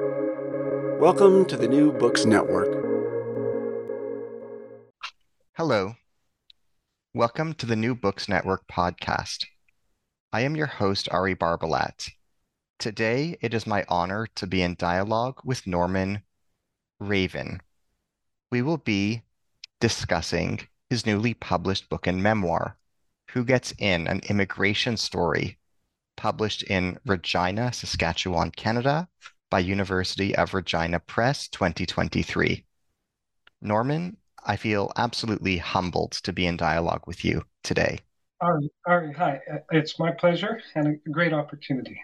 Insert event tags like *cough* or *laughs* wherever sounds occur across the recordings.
Welcome to the New Books Network. Hello. Welcome to the New Books Network podcast. I am your host, Ari Barbalat. Today, it is my honor to be in dialogue with Norman Ravvin. We will be discussing his newly published book and memoir, Who Gets In, an immigration story, published in Regina, Saskatchewan, Canada, by University of Regina Press 2023. Norman, I feel absolutely humbled to be in dialogue with you today. Ari, Ari, hi. Uh, it's my pleasure and a great opportunity.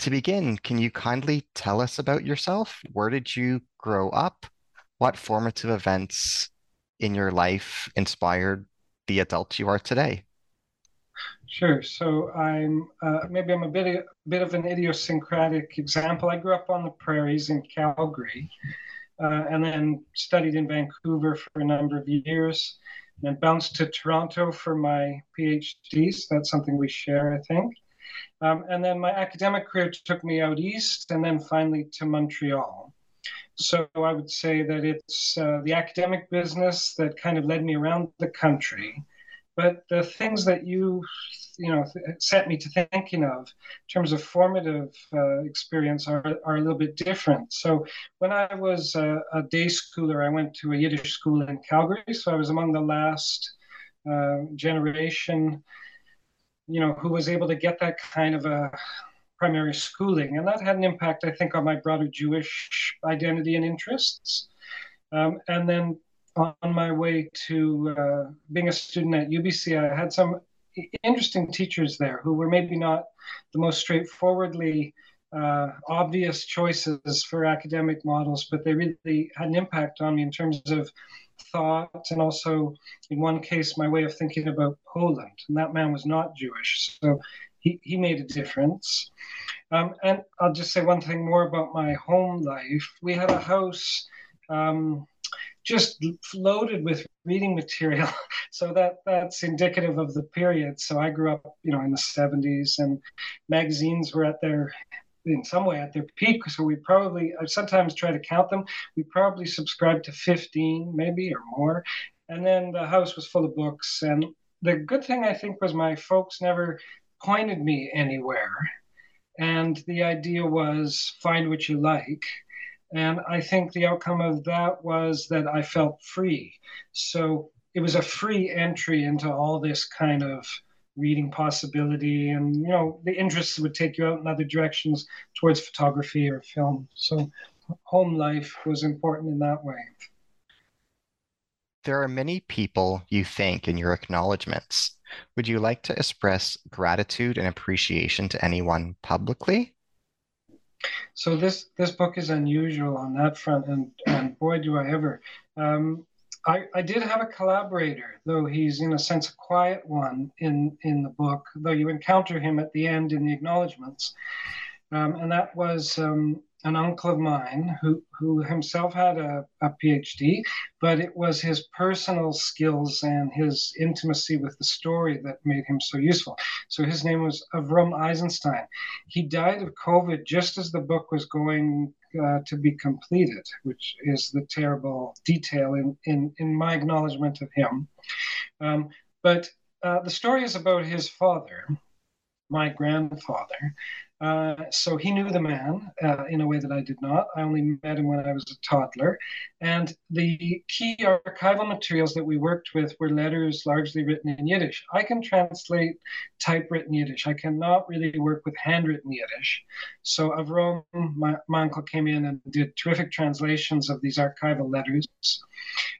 To begin, can you kindly tell us about yourself? Where did you grow up? What formative events in your life inspired the adult you are today? Sure. So I'm uh, maybe I'm a bit a bit of an idiosyncratic example. I grew up on the prairies in Calgary, uh, and then studied in Vancouver for a number of years, and then bounced to Toronto for my PhD. So that's something we share, I think. Um, and then my academic career took me out east, and then finally to Montreal. So I would say that it's uh, the academic business that kind of led me around the country but the things that you, you know, set me to thinking of in terms of formative uh, experience are, are a little bit different. So when I was a, a, day schooler, I went to a Yiddish school in Calgary. So I was among the last uh, generation, you know, who was able to get that kind of a primary schooling. And that had an impact, I think, on my broader Jewish identity and interests. Um, and then on my way to uh, being a student at UBC, I had some interesting teachers there who were maybe not the most straightforwardly uh, obvious choices for academic models, but they really had an impact on me in terms of thought and also, in one case, my way of thinking about Poland. And that man was not Jewish, so he, he made a difference. Um, and I'll just say one thing more about my home life. We had a house. Um, just loaded with reading material. *laughs* so that that's indicative of the period. So I grew up, you know, in the 70s, and magazines were at their in some way at their peak. So we probably I sometimes try to count them. We probably subscribed to 15, maybe or more. And then the house was full of books. And the good thing I think was my folks never pointed me anywhere. And the idea was find what you like and I think the outcome of that was that I felt free. So it was a free entry into all this kind of reading possibility. And, you know, the interests would take you out in other directions towards photography or film. So home life was important in that way. There are many people you thank in your acknowledgments. Would you like to express gratitude and appreciation to anyone publicly? So this this book is unusual on that front, and and boy, do I ever. Um, I, I did have a collaborator, though he's in a sense a quiet one in in the book. Though you encounter him at the end in the acknowledgments, um, and that was um, an uncle of mine who, who himself had a, a PhD, but it was his personal skills and his intimacy with the story that made him so useful. So his name was Avram Eisenstein. He died of COVID just as the book was going uh, to be completed, which is the terrible detail in, in, in my acknowledgement of him. Um, but uh, the story is about his father, my grandfather, uh, so he knew the man uh, in a way that I did not. I only met him when I was a toddler. And the key archival materials that we worked with were letters largely written in Yiddish. I can translate typewritten Yiddish. I cannot really work with handwritten Yiddish. So Avram, my, my uncle, came in and did terrific translations of these archival letters.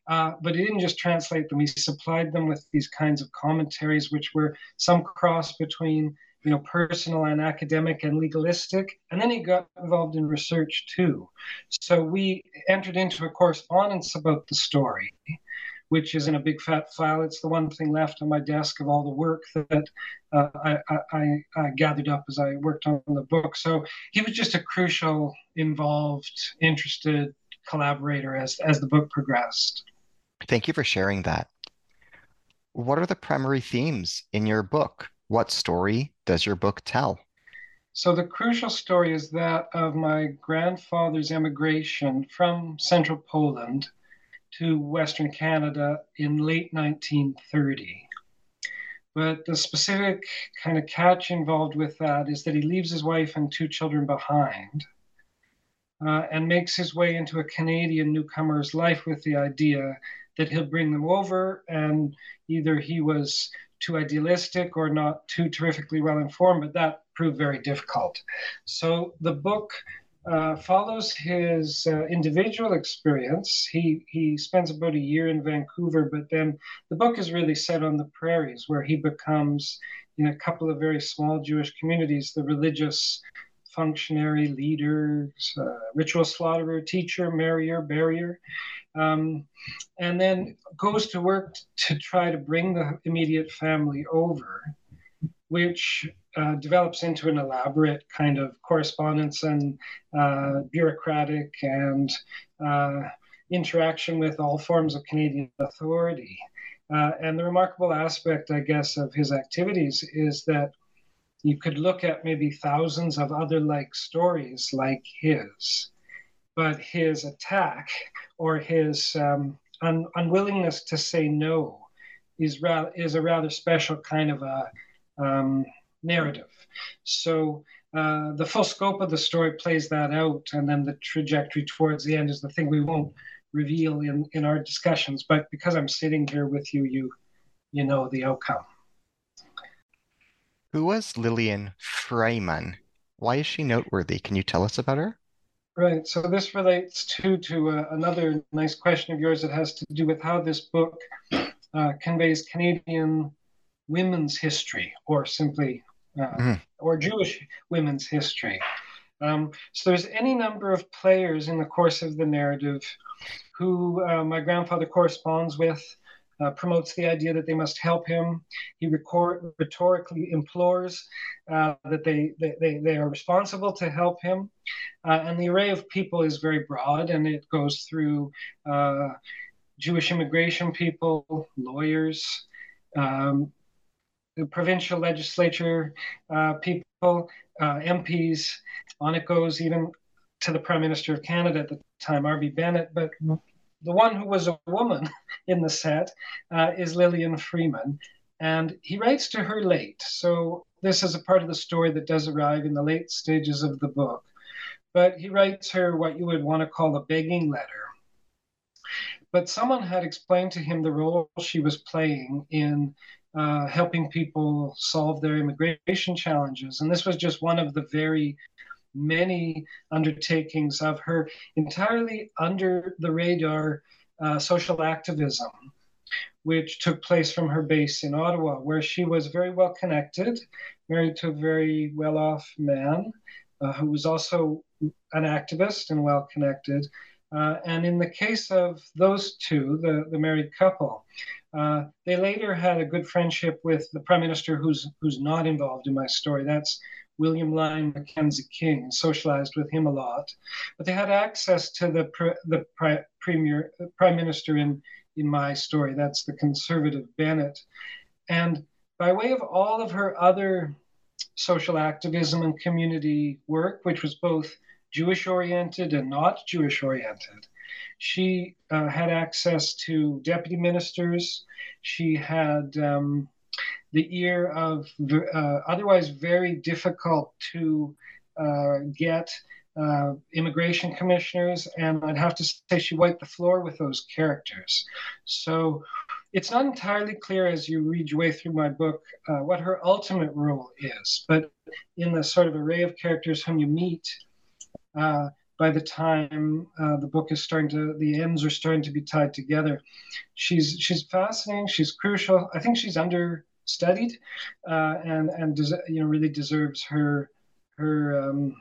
Uh, but he didn't just translate them, he supplied them with these kinds of commentaries, which were some cross between you know, personal and academic and legalistic. And then he got involved in research too. So we entered into a correspondence about the story, which is in a big fat file. It's the one thing left on my desk of all the work that uh, I, I, I gathered up as I worked on the book. So he was just a crucial, involved, interested collaborator as, as the book progressed. Thank you for sharing that. What are the primary themes in your book? What story does your book tell? So the crucial story is that of my grandfather's emigration from central Poland to Western Canada in late 1930. But the specific kind of catch involved with that is that he leaves his wife and two children behind uh, and makes his way into a Canadian newcomer's life with the idea that he'll bring them over, and either he was too idealistic or not too terrifically well informed, but that proved very difficult. So the book uh, follows his uh, individual experience. He he spends about a year in Vancouver, but then the book is really set on the prairies, where he becomes in a couple of very small Jewish communities the religious functionary, leader, uh, ritual slaughterer, teacher, marrier, barrier, um, and then goes to work to try to bring the immediate family over, which uh, develops into an elaborate kind of correspondence and uh, bureaucratic and uh, interaction with all forms of Canadian authority. Uh, and the remarkable aspect, I guess, of his activities is that you could look at maybe thousands of other like stories like his, but his attack or his um, un- unwillingness to say no is, is a rather special kind of a um, narrative. So uh, the full scope of the story plays that out, and then the trajectory towards the end is the thing we won't reveal in, in our discussions. But because I'm sitting here with you, you you know the outcome. Who was Lillian Freiman? Why is she noteworthy? Can you tell us about her? Right. So this relates to to uh, another nice question of yours that has to do with how this book uh, conveys Canadian women's history, or simply, uh, mm. or Jewish women's history. Um, so there's any number of players in the course of the narrative who uh, my grandfather corresponds with uh, promotes the idea that they must help him. He record, rhetorically implores uh, that they, they, they are responsible to help him. Uh, and the array of people is very broad and it goes through uh, Jewish immigration people, lawyers, um, the provincial legislature uh, people, uh, MPs. On it goes even to the Prime Minister of Canada at the time, R.B. Bennett. But the one who was a woman *laughs* in the set uh, is Lillian Freiman. And he writes to her late. So this is a part of the story that does arrive in the late stages of the book. But he writes her what you would want to call a begging letter. But someone had explained to him the role she was playing in uh, helping people solve their immigration challenges. And this was just one of the very many undertakings of her entirely under the radar uh, social activism, which took place from her base in Ottawa, where she was very well connected, married to a very well off man uh, who was also an activist and well connected. Uh, and in the case of those two, the, the married couple, uh, they later had a good friendship with the prime minister who's who's not involved in my story. That's William Lyon Mackenzie King socialized with him a lot. But they had access to the the premier prime minister in in my story. That's the conservative Bennett, and by way of all of her other social activism and community work, which was both Jewish oriented and not Jewish oriented. She uh, had access to deputy ministers. She had um, the ear of uh, otherwise very difficult to uh, get uh, immigration commissioners, and I'd have to say she wiped the floor with those characters. So it's not entirely clear as you read your way through my book uh, what her ultimate role is, but in the sort of array of characters whom you meet, uh, by the time uh, the book is starting to, the ends are starting to be tied together. She's she's fascinating. She's crucial. I think she's understudied, uh, and and des- you know really deserves her her um,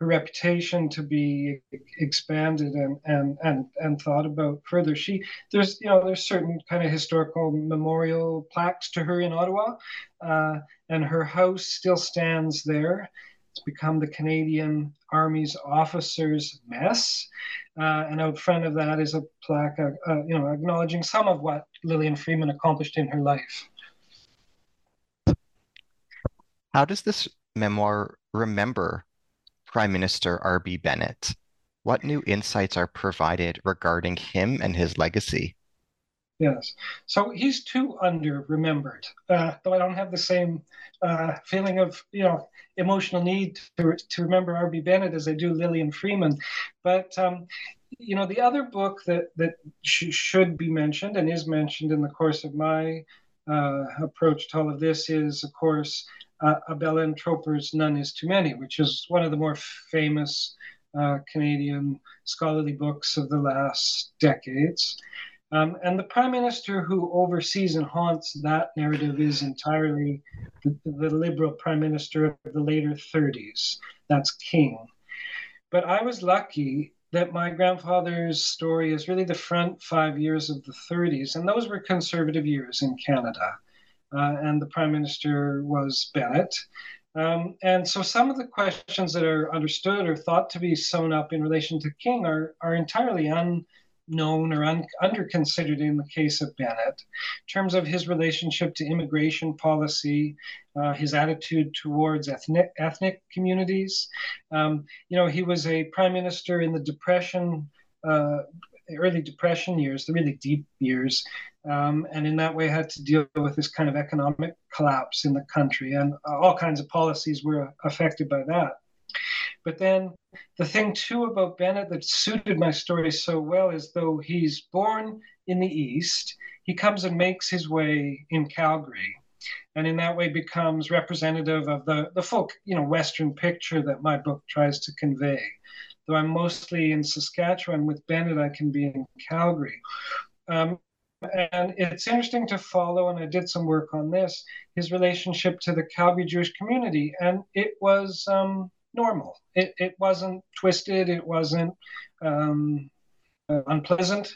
her reputation to be expanded and and and and thought about further. She there's you know there's certain kind of historical memorial plaques to her in Ottawa, uh, and her house still stands there. It's become the Canadian Army's officers' mess, uh, and out front of that is a plaque, uh, uh, you know, acknowledging some of what Lillian Freiman accomplished in her life. How does this memoir remember Prime Minister R.B. Bennett? What new insights are provided regarding him and his legacy? Yes. So he's too under remembered, uh, though I don't have the same uh, feeling of, you know, emotional need to, to remember R.B. Bennett as I do Lillian Freiman. But, um, you know, the other book that, that sh- should be mentioned and is mentioned in the course of my uh, approach to all of this is, of course, uh, Abella and Troper's None is Too Many, which is one of the more famous uh, Canadian scholarly books of the last decades. Um, and the prime minister who oversees and haunts that narrative is entirely the, the, liberal prime minister of the later 30s. That's King. But I was lucky that my grandfather's story is really the front five years of the 30s, and those were conservative years in Canada. Uh, and the prime minister was Bennett. Um, and so some of the questions that are understood or thought to be sewn up in relation to King are, are entirely unknown or un- under considered in the case of Bennett, in terms of his relationship to immigration policy, uh, his attitude towards ethnic, ethnic communities. Um, you know, he was a prime minister in the Depression, uh, early Depression years, the really deep years, um, and in that way had to deal with this kind of economic collapse in the country, and uh, all kinds of policies were affected by that. But then the thing too about Bennett that suited my story so well is though he's born in the East, he comes and makes his way in Calgary. And in that way becomes representative of the, the full, you know, Western picture that my book tries to convey. Though I'm mostly in Saskatchewan with Bennett, I can be in Calgary. Um, and it's interesting to follow, and I did some work on this, his relationship to the Calgary Jewish community. And it was um, normal. It, it wasn't twisted. It wasn't um, unpleasant.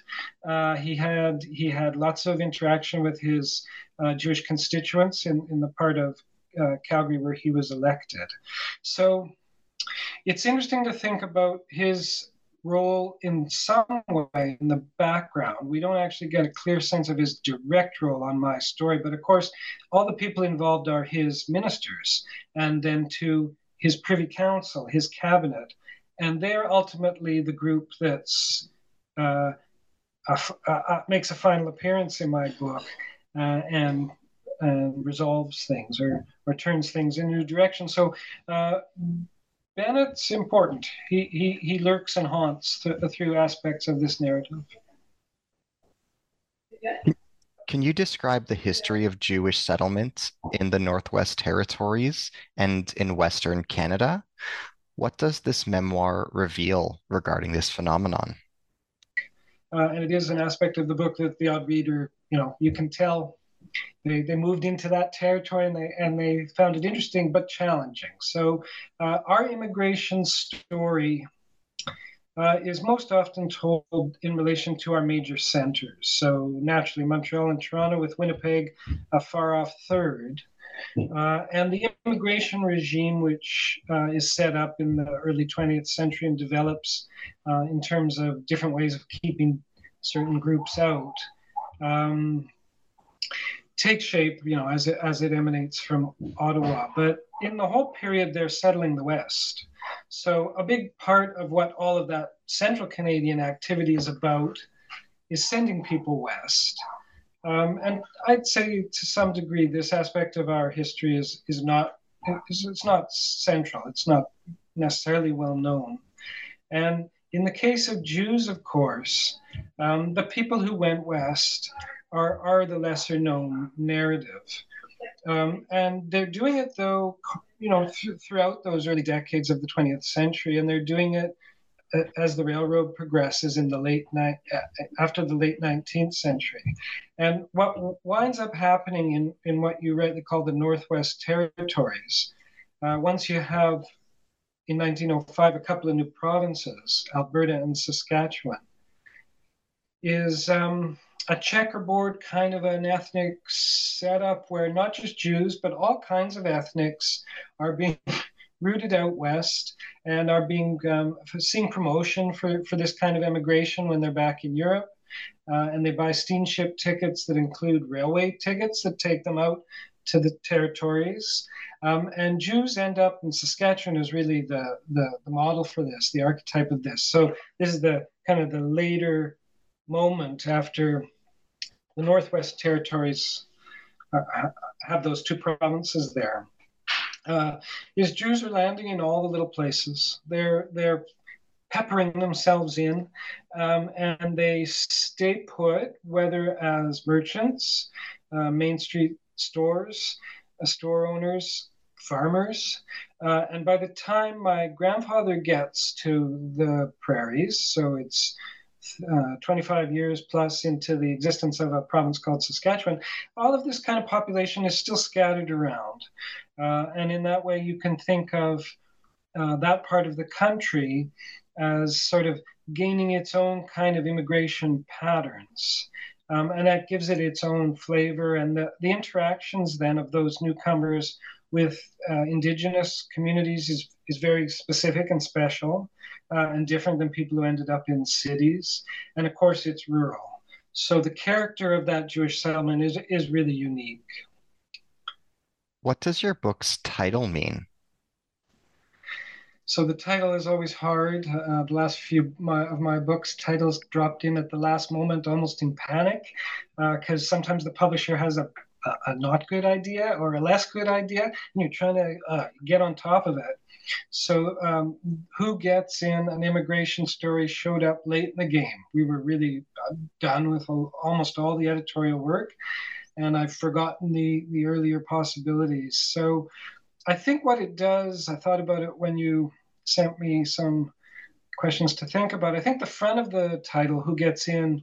Uh, he had he had lots of interaction with his uh, Jewish constituents in, in the part of uh, Calgary where he was elected. So it's interesting to think about his role in some way in the background. We don't actually get a clear sense of his direct role on my story, but of course, all the people involved are his ministers. And then to his privy council, his cabinet, and they're ultimately the group that's uh, a, a, makes a final appearance in my book uh, and and resolves things or or turns things in a new direction. So. Bennett's important. He, he, he lurks and haunts th- through aspects of this narrative. Can you describe the history of Jewish settlement in the Northwest Territories and in Western Canada? What does this memoir reveal regarding this phenomenon? Uh, and it is an aspect of the book that the odd reader, you know, you can tell they, they moved into that territory and they and they found it interesting but challenging. So uh, our immigration story uh, is most often told in relation to our major centers. So naturally, Montreal and Toronto, with Winnipeg a far off third. Uh, and the immigration regime, which uh, is set up in the early 20th century and develops uh, in terms of different ways of keeping certain groups out, um, takes shape, you know, as it, as it emanates from Ottawa. But in the whole period, they're settling the West. So, a big part of what all of that central Canadian activity is about is sending people west. Um, and I'd say to some degree, this aspect of our history is, is not it's not central. It's not necessarily well known. And in the case of Jews, of course, um, the people who went west are, are the lesser known narrative. Um, and they're doing it though, you know, th- throughout those early decades of the 20th century, and they're doing it uh, as the railroad progresses in the late ni- uh, after the late 19th century. And what winds up happening in, in what you rightly call the Northwest Territories, uh, once you have in 1905 a couple of new provinces, Alberta and Saskatchewan, is um, a checkerboard kind of an ethnic setup where not just Jews, but all kinds of ethnics are being *laughs* rooted out west and are being um, seeing promotion for, for this kind of immigration when they're back in Europe. Uh, and they buy steamship tickets that include railway tickets that take them out to the territories. Um, and Jews end up in Saskatchewan is really the, the, the model for this, the archetype of this. So this is the kind of the later moment after the Northwest Territories uh, have those two provinces there. Uh, is Jews are landing in all the little places. They're they're peppering themselves in, um, and they stay put, whether as merchants, uh, Main Street stores, uh, store owners, farmers. Uh, and by the time my grandfather gets to the prairies, so it's uh, 25 years plus into the existence of a province called Saskatchewan, all of this kind of population is still scattered around. Uh, and in that way, you can think of uh, that part of the country as sort of gaining its own kind of immigration patterns. Um, and that gives it its own flavor. And the, the interactions then of those newcomers with uh, indigenous communities is, is very specific and special uh, and different than people who ended up in cities. And of course, it's rural. So the character of that Jewish settlement is, is really unique. What does your book's title mean? So the title is always hard. Uh, the last few my, of my books, titles dropped in at the last moment, almost in panic, because uh, sometimes the publisher has a, a, not good idea or a less good idea, and you're trying to uh, get on top of it. So um, who gets in an immigration story showed up late in the game. We were really uh, done with almost all the editorial work, and I've forgotten the the earlier possibilities. So I think what it does, I thought about it when you sent me some questions to think about. I think the front of the title, Who Gets In,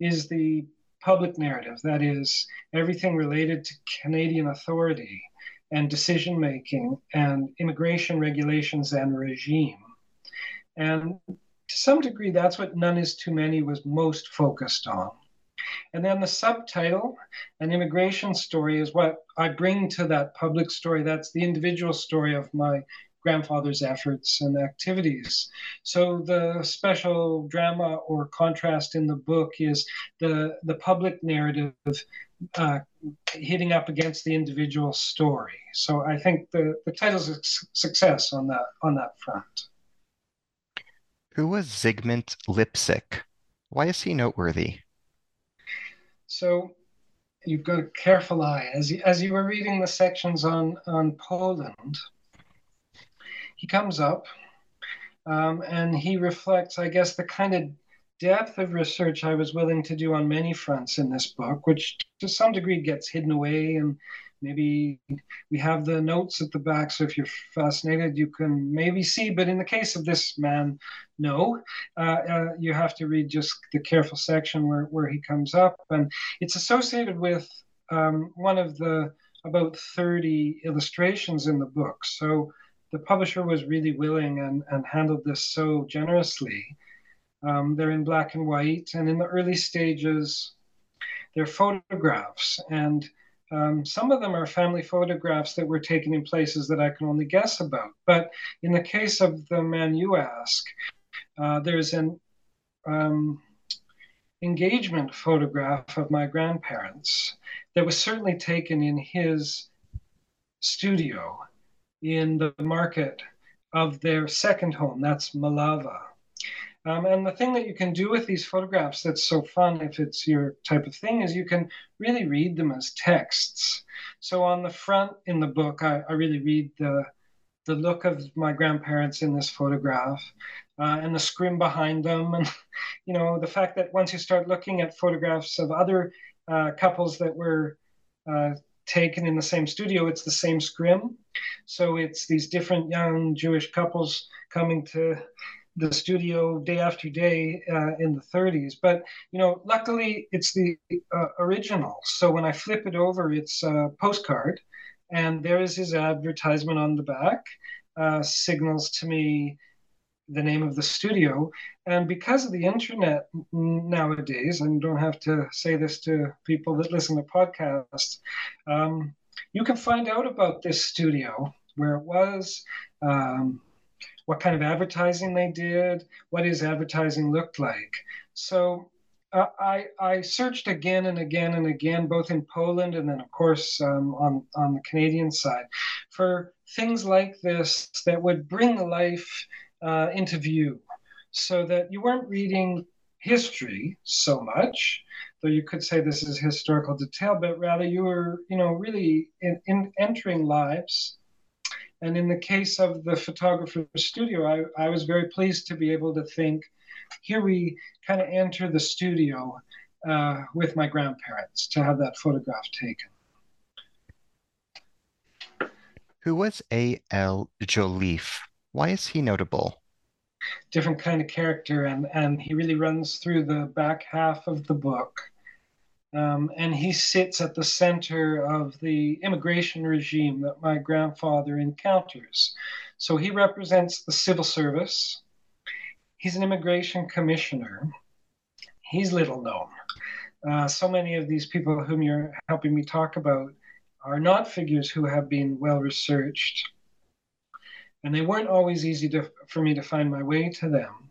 is the public narrative. That is, everything related to Canadian authority and decision making and immigration regulations and regime. And to some degree, that's what None is Too Many was most focused on. And then the subtitle, An Immigration Story, is what I bring to that public story. That's the individual story of my grandfather's efforts and activities. So the special drama or contrast in the book is the, the public narrative uh, hitting up against the individual story. So I think the, the title's a success on that on that front. Who was Zygmunt Lipsick? Why is he noteworthy? So you've got a careful eye. As you, as you were reading the sections on, on Poland, he comes up um, and he reflects, I guess, the kind of depth of research I was willing to do on many fronts in this book, which to some degree gets hidden away and maybe we have the notes at the back so if you're fascinated you can maybe see but in the case of this man no. Uh, uh, you have to read just the careful section where, where he comes up and it's associated with um, one of the about 30 illustrations in the book. So the publisher was really willing and, and handled this so generously. Um, they're in black and white and in the early stages they're photographs. And um, some of them are family photographs that were taken in places that I can only guess about. But in the case of the man you ask, uh, there's an um, engagement photograph of my grandparents that was certainly taken in his studio in the market of their second home. That's Malava. Um, and the thing that you can do with these photographs that's so fun, if it's your type of thing, is you can really read them as texts. So on the front in the book, I, I really read the the look of my grandparents in this photograph uh, and the scrim behind them, *laughs* and you know the fact that once you start looking at photographs of other uh, couples that were uh, taken in the same studio, it's the same scrim. So it's these different young Jewish couples coming to the studio day after day uh, in the 30s. But you know, luckily it's the uh, original. So when I flip it over, it's a postcard, and there is his advertisement on the back. Uh, signals to me the name of the studio. And because of the internet nowadays, and don't have to say this to people that listen to podcasts, um, you can find out about this studio, where it was, um, what kind of advertising they did, what his advertising looked like. So uh, I, I searched again and again and again, both in Poland and then, of course, um, on, on the Canadian side, for things like this that would bring the life uh, into view so that you weren't reading history so much, though you could say this is historical detail, but rather you were, you know, really in, in entering lives. And in the case of the photographer's studio, I, I was very pleased to be able to think here we kind of enter the studio uh, with my grandparents to have that photograph taken. Who was A.L. Jolliffe? Why is he notable? Different kind of character, and, and he really runs through the back half of the book. Um, and he sits at the center of the immigration regime that my grandfather encounters. So he represents the civil service, He's an immigration commissioner. He's little known. Uh, so many of these people whom you're helping me talk about are not figures who have been well researched. And they weren't always easy to, for me to find my way to them.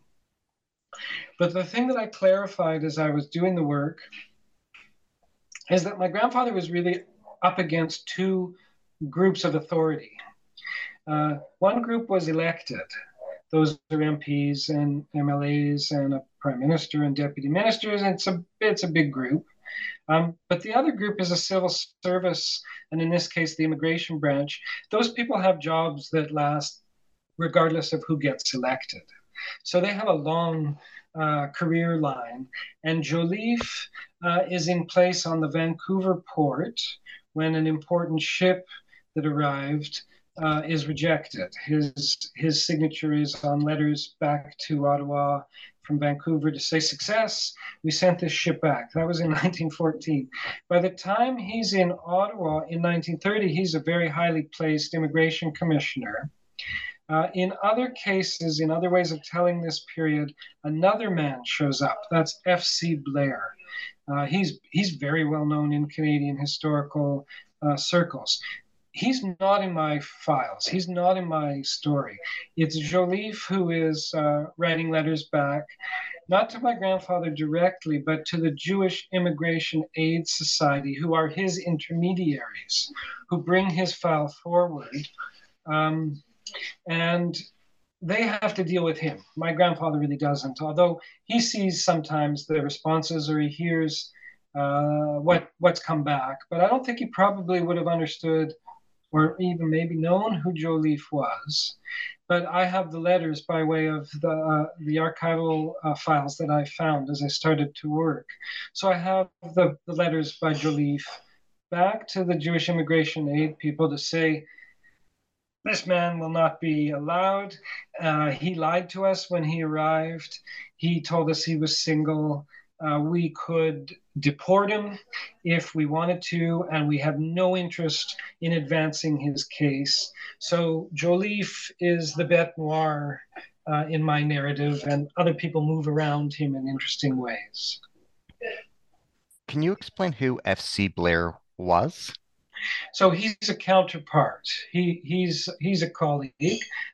But the thing that I clarified as I was doing the work is that my grandfather was really up against two groups of authority. Uh, one group was elected, those are MPs and MLAs and a prime minister and deputy ministers. And it's a it's a big group. Um, but the other group is a civil service, and in this case, the immigration branch. Those people have jobs that last regardless of who gets elected. So they have a long uh, career line. And Jolliffe uh, is in place on the Vancouver port when an important ship that arrived uh, is rejected. His his signature is on letters back to Ottawa from Vancouver to say success. We sent this ship back. That was in *laughs* 1914. By the time he's in Ottawa in 1930, he's a very highly placed immigration commissioner. Uh, in other cases, in other ways of telling this period, another man shows up. That's F.C. Blair. Uh, he's he's very well known in Canadian historical uh, circles he's not in my files. He's not in my story. It's Jolliffe who is uh, writing letters back, not to my grandfather directly, but to the Jewish Immigration Aid Society, who are his intermediaries, who bring his file forward. Um, and they have to deal with him. My grandfather really doesn't, although he sees sometimes the responses or he hears uh, what what's come back. But I don't think he probably would have understood or even maybe known who Jolliffe was. But I have the letters by way of the, uh, the archival uh, files that I found as I started to work. So I have the, the letters by Jolliffe back to the Jewish immigration aid people to say, this man will not be allowed. Uh, he lied to us when he arrived. He told us he was single. Uh, we could deport him if we wanted to, and we have no interest in advancing his case. So Jolliffe is the bête noire uh, in my narrative, and other people move around him in interesting ways. Can you explain who F.C. Blair was? So he's a counterpart. He he's he's a colleague.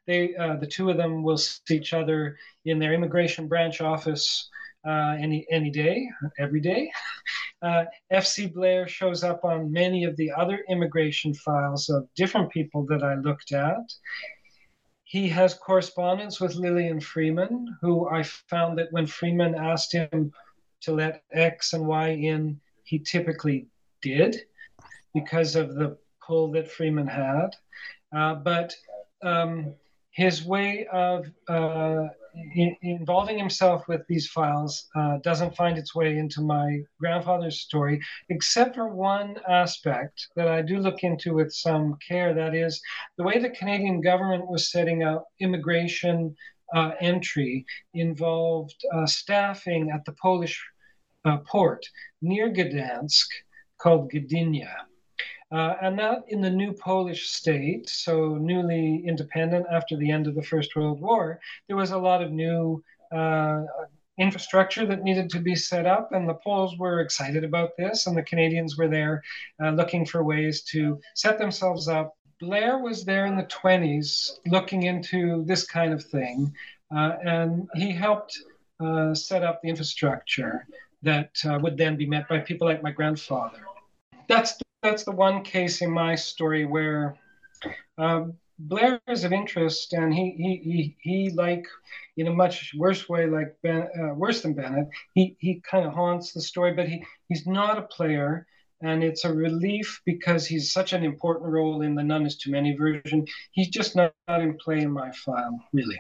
They uh, the two of them will see each other in their immigration branch office uh, any any day, every day. *laughs* Uh, FC Blair shows up on many of the other immigration files of different people that I looked at. He has correspondence with Lillian Freiman, who I found that when Freiman asked him to let X and Y in, he typically did because of the pull that Freiman had. Uh, but um, his way of uh, in, involving himself with these files uh, doesn't find its way into my grandfather's story, except for one aspect that I do look into with some care. That is the way the Canadian government was setting up immigration uh, entry involved uh, staffing at the Polish uh, port near Gdansk called Gdynia. Uh, and that in the new Polish state, so newly independent after the end of the First World War, there was a lot of new uh, infrastructure that needed to be set up, and the Poles were excited about this, and the Canadians were there uh, looking for ways to set themselves up. Blair was there in the 20s looking into this kind of thing, uh, and he helped uh, set up the infrastructure that uh, would then be met by people like my grandfather. That's that's the one case in my story where um, Blair is of interest, and he he he, he like in a much worse way, like ben, uh, worse than Bennett. He he kind of haunts the story, but he he's not a player, and it's a relief because he's such an important role in the None is Too Many version. He's just not, not in play in my file, really.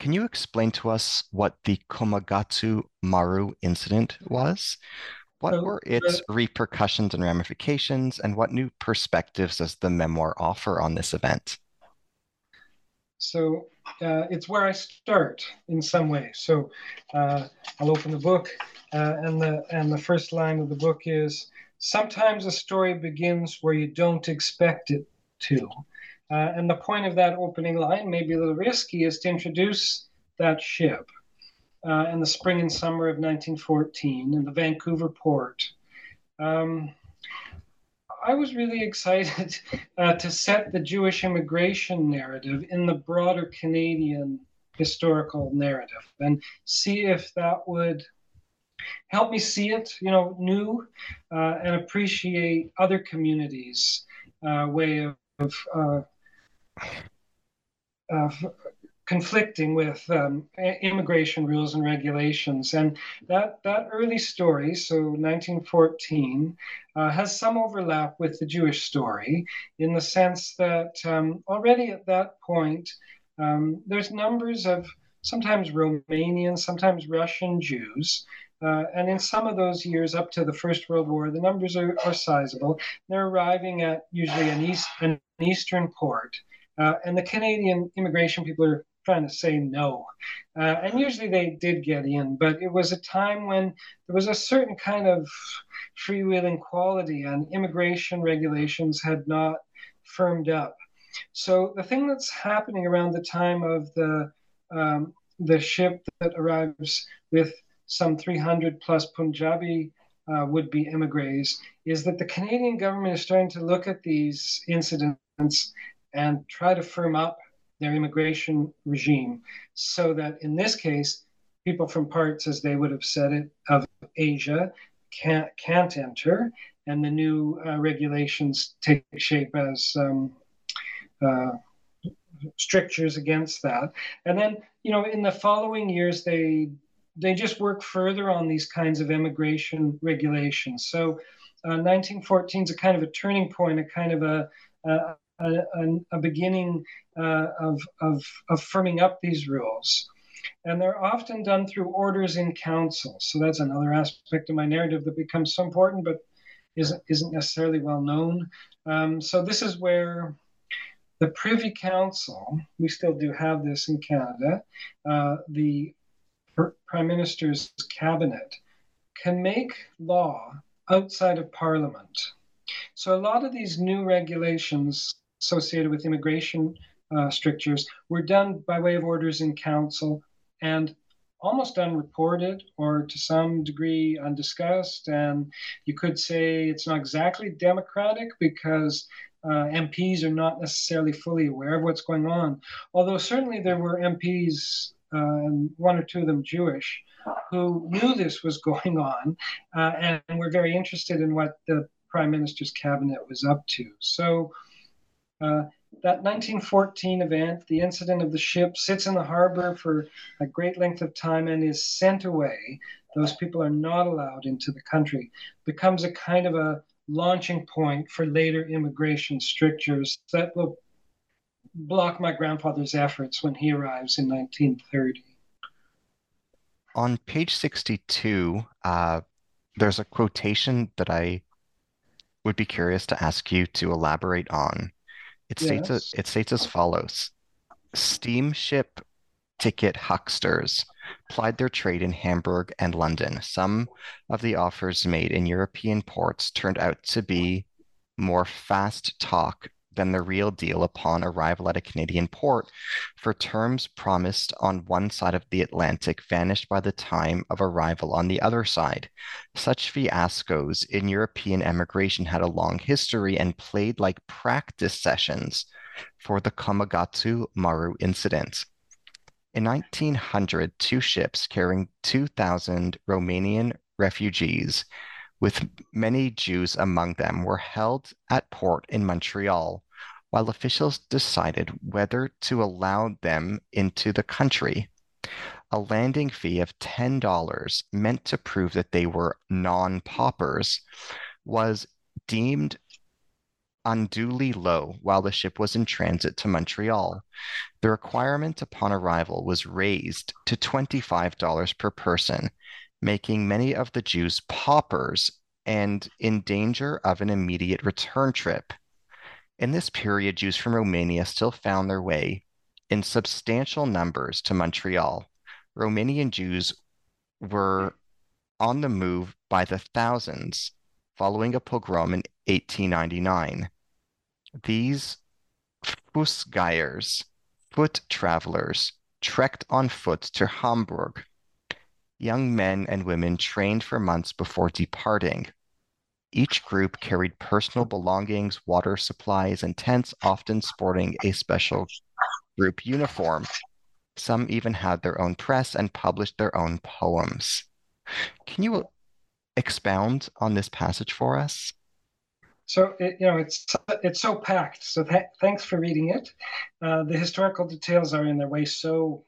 Can you explain to us what the Komagata Maru incident was? What were its repercussions and ramifications, and what new perspectives does the memoir offer on this event? So uh, it's where I start in some way. So uh, I'll open the book, uh, and the and the first line of the book is: "Sometimes a story begins where you don't expect it to." Uh, and the point of that opening line, maybe a little risky, is to introduce that ship uh, in the spring and summer of 1914 in the Vancouver port. Um, I was really *laughs* excited uh, to set the Jewish immigration narrative in the broader Canadian historical narrative and see if that would help me see it, you know, new uh, and appreciate other communities' uh, way of, of uh, conflicting with um, immigration rules and regulations. And that, that early story, so 1914, uh, has some overlap with the Jewish story in the sense that um, already at that point, um, there's numbers of sometimes Romanian, sometimes Russian Jews. Uh, and in some of those years up to the First World War, the numbers are, are sizable. They're arriving at usually an, east, an eastern port. Uh, and the Canadian immigration people are trying to say no. Uh, and usually they did get in, but it was a time when there was a certain kind of freewheeling quality and immigration regulations had not firmed up. So the thing that's happening around the time of the um, the ship that arrives with some 300 plus Punjabi uh, would be emigres is that the Canadian government is starting to look at these incidents and try to firm up their immigration regime so that in this case, people from parts, as they would have said it, of Asia can't, can't enter, and the new uh, regulations take shape as um, uh, strictures against that. And then, you know, in the following years, they they just work further on these kinds of immigration regulations. So, uh, 1914 is a kind of a turning point, a kind of a, a, a, a beginning uh, of, of, of firming up these rules. And they're often done through orders in council. So that's another aspect of my narrative that becomes so important, but isn't, isn't necessarily well known. Um, so this is where the Privy Council, we still do have this in Canada, uh, the Prime Minister's cabinet can make law outside of Parliament. So a lot of these new regulations associated with immigration uh, strictures were done by way of orders in council and almost unreported or to some degree undiscussed. And you could say it's not exactly democratic because uh, MPs are not necessarily fully aware of what's going on. Although certainly there were MPs, uh, and one or two of them Jewish, who knew this was going on uh, and were very interested in what the prime minister's cabinet was up to. So uh, that 1914 event, the incident of the ship, sits in the harbor for a great length of time and is sent away. Those people are not allowed into the country. Becomes a kind of a launching point for later immigration strictures that will block my grandfather's efforts when he arrives in 1930. On page 62, uh, there's a quotation that I would be curious to ask you to elaborate on. It states yes. it states as follows: Steamship ticket hucksters plied their trade in Hamburg and London. Some of the offers made in European ports turned out to be more fast talk than the real deal upon arrival at a Canadian port, for terms promised on one side of the Atlantic vanished by the time of arrival on the other side. Such fiascos in European emigration had a long history and played like practice sessions for the Komagata Maru incident. In 1900, two ships carrying 2,000 Romanian refugees, with many Jews among them, were held at port in Montreal while officials decided whether to allow them into the country. A landing fee of $10 meant to prove that they were non paupers was deemed unduly low while the ship was in transit to Montreal. The requirement upon arrival was raised to $25 per person, making many of the Jews paupers and in danger of an immediate return trip. In this period, Jews from Romania still found their way in substantial numbers to Montreal. Romanian Jews were on the move by the thousands following a pogrom in 1899. These Fußgängers, foot travelers, trekked on foot to Hamburg. Young men and women trained for months before departing. Each group carried personal belongings, water supplies, and tents, often sporting a special group uniform. Some even had their own press and published their own poems. Can you expound on this passage for us? So it, you know it's it's so packed. So th- thanks for reading it. Uh, the historical details are in their way so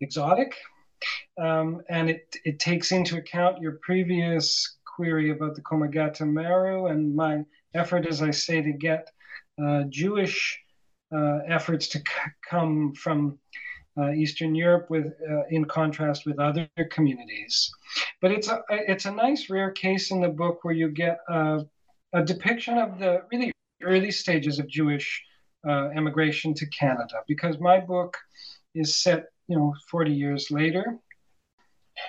exotic, um, and it it takes into account your previous query about the Komagata Maru and my effort, as I say, to get uh, Jewish uh, efforts to c- come from uh, Eastern Europe, with uh, in contrast with other communities. But it's a it's a nice rare case in the book where you get a a depiction of the really early stages of Jewish uh, emigration to Canada, because my book is set, you know, 40 years later.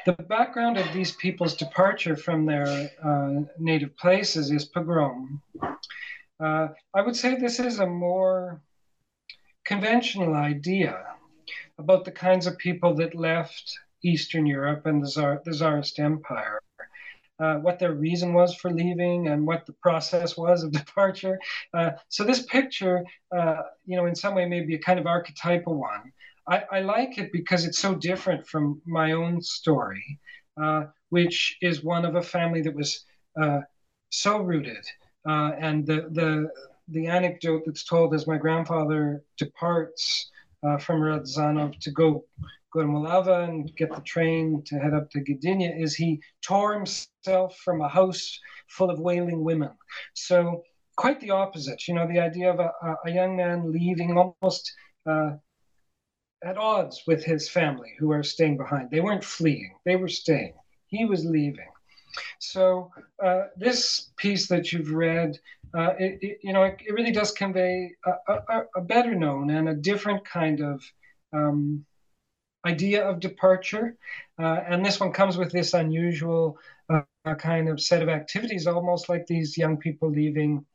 The background of these people's departure from their uh, native places is pogrom. Uh, I would say this is a more conventional idea about the kinds of people that left Eastern Europe and the, Tsar, the Tsarist Empire uh, what their reason was for leaving and what the process was of *laughs* departure. Uh, so this picture, uh, you know, in some way may be a kind of archetypal one. I, I like it because it's so different from my own story, uh, which is one of a family that was uh, so rooted. Uh, and the, the, the anecdote that's told as my grandfather departs from Radzanov to go go to Malava and get the train to head up to Gdynia is he tore himself from a house full of wailing women. So quite the opposite. You know, the idea of a, a young man leaving almost uh, at odds with his family who are staying behind. They weren't fleeing; they were staying. He was leaving. So uh, this piece that you've read, uh, it, it, you know, it, it, really does convey a, a, a, better known and a different kind of um, idea of departure. Uh, and this one comes with this unusual uh, kind of set of activities, almost like these young people leaving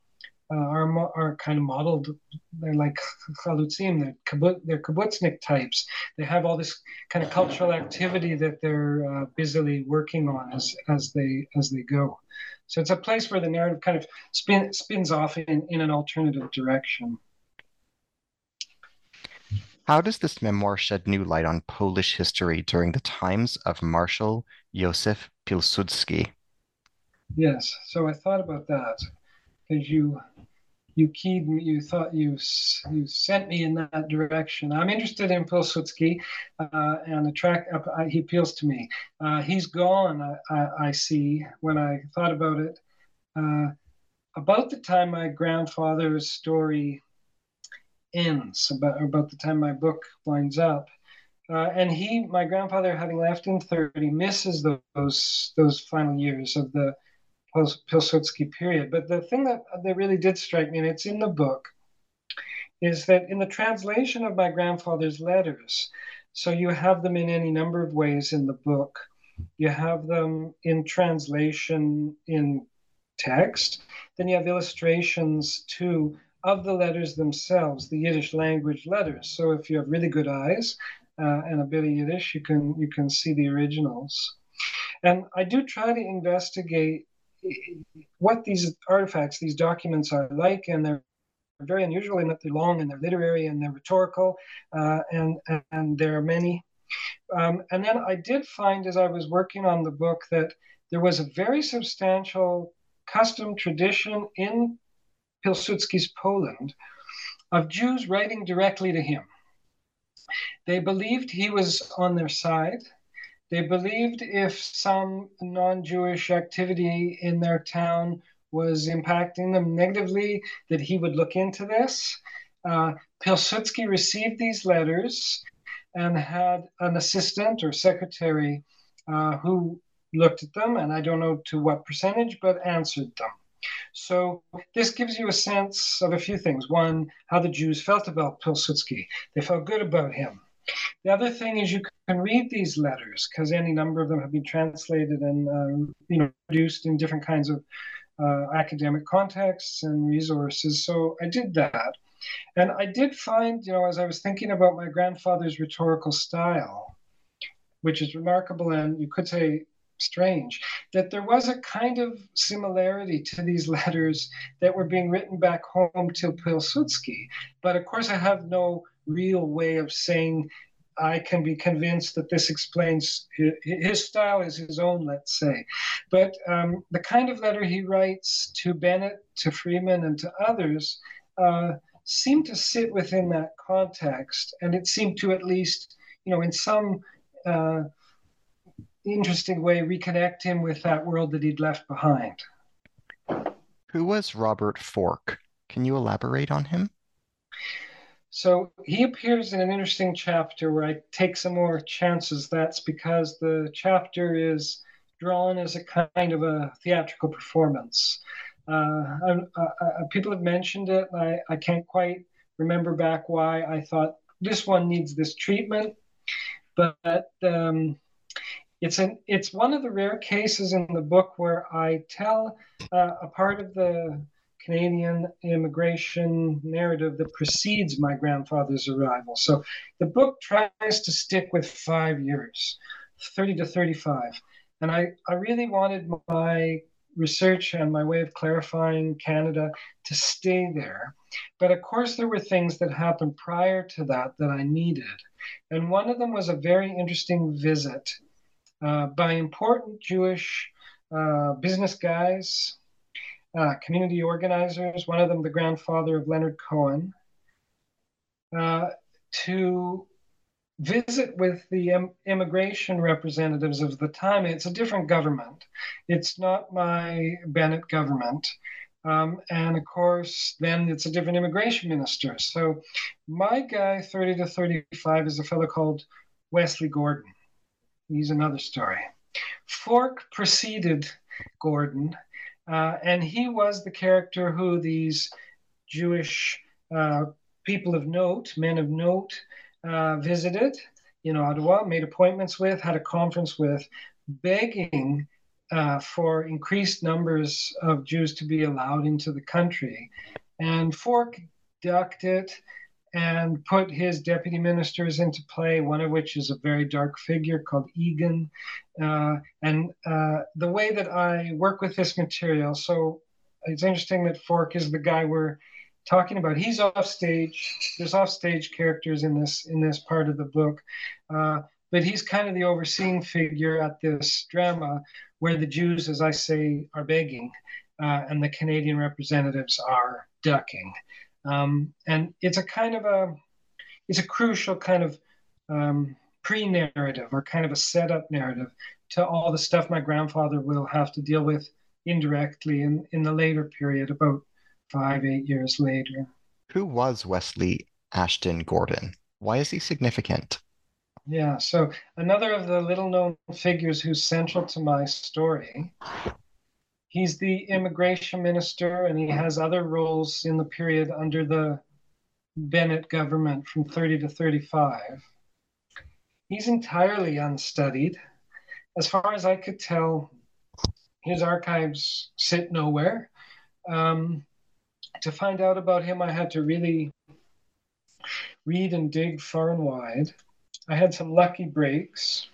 uh, are, are kind of modeled. They're like chalutzim, they're, kibbut, they're kibbutznik types. They have all this kind of cultural activity that they're uh, busily working on as, as, they, as they go. So it's a place where the narrative kind of spin, spins off in, in an alternative direction. How does this memoir shed new light on Polish history during the times of Marshal Józef Pilsudski? Yes, so I thought about that because you you keyed me, you thought you you sent me in that direction. I'm interested in Pilsudski, uh, and the track uh, he appeals to me. Uh, he's gone. I, I, I, see when I thought about it. Uh, about the time my grandfather's story ends, about, about the time my book winds up. Uh, and he, my grandfather, having left in 30, misses those those final years of the Pilsudski period. But the thing that, that really did strike me, and it's in the book, is that in the translation of my grandfather's letters, so you have them in any number of ways in the book. You have them in translation in text, then you have illustrations too of the letters themselves, the Yiddish language letters. So if you have really good eyes uh, and a bit of Yiddish, you can you can see the originals. And I do try to investigate what these artifacts, these documents are like, and they're very unusual in that they're long and they're literary and they're rhetorical, uh, and and there are many. Um, and then I did find as I was working on the book that there was a very substantial custom tradition in Pilsudski's Poland of Jews writing directly to him. They believed he was on their side. They believed if some non Jewish activity in their town was impacting them negatively, that he would look into this. Uh, Pilsudski received these letters and had an assistant or secretary uh, who looked at them, and I don't know to what percentage, but answered them. So this gives you a sense of a few things. One, how the Jews felt about Pilsudski. They felt good about him. The other thing is you can read these letters because any number of them have been translated and uh, you know produced in different kinds of uh, academic contexts and resources. So I did that, and I did find you know as I was thinking about my grandfather's rhetorical style, which is remarkable and you could say strange that there was a kind of similarity to these letters that were being written back home to Pilsudski. But of course, I have no real way of saying I can be convinced that this explains his, style is his own, let's say. But um, the kind of letter he writes to Bennett, to Freiman, and to others uh, seemed to sit within that context, and it seemed to at least, you know, in some uh, interesting way reconnect him with that world that he'd left behind. Who was Robert Forke? Can you elaborate on him? So he appears in an interesting chapter where I take some more chances. That's because the chapter is drawn as a kind of a theatrical performance. Uh, uh, uh, people have mentioned it. I, I can't quite remember back why I thought this one needs this treatment, but um, it's an it's one of the rare cases in the book where I tell uh, a part of the Canadian immigration narrative that precedes my grandfather's arrival. So the book tries to stick with five years, 30 to 35. And I, I really wanted my research and my way of clarifying Canada to stay there. But of course, there were things that happened prior to that that I needed. And one of them was a very interesting visit uh, by important Jewish uh, business guys, uh, community organizers, one of them the grandfather of Leonard Cohen, uh, to visit with the Im- immigration representatives of the time. It's a different government. It's not my Bennett government. Um, and of course, then it's a different immigration minister. So my guy, 30 to 35, is a fellow called Wesley Gordon. He's another story. Forke preceded Gordon, uh, and he was the character who these Jewish uh, people of note, men of note, uh, visited in Ottawa, made appointments with, had a conference with, begging uh, for increased numbers of Jews to be allowed into the country. And Forke ducked it and put his deputy ministers into play, one of which is a very dark figure called Egan. Uh, and uh, the way that I work with this material, so it's interesting that Forke is the guy we're talking about. He's off stage. There's off stage characters in this in this part of the book, uh, but he's kind of the overseeing figure at this drama where the Jews, as I say, are begging, uh, and the Canadian representatives are ducking. Um, and it's a kind of a, it's a crucial kind of um, pre-narrative or kind of a setup narrative to all the stuff my grandfather will have to deal with indirectly in, in the later period, about five, eight years later. Who was Wesley Ashton Gordon? Why is he significant? Yeah, so another of the little known figures who's central to my story he's the immigration minister and he has other roles in the period under the Bennett government from 30 to 35. He's entirely unstudied. As far as I could tell, his archives sit nowhere. Um, to find out about him, I had to really read and dig far and wide. I had some lucky breaks.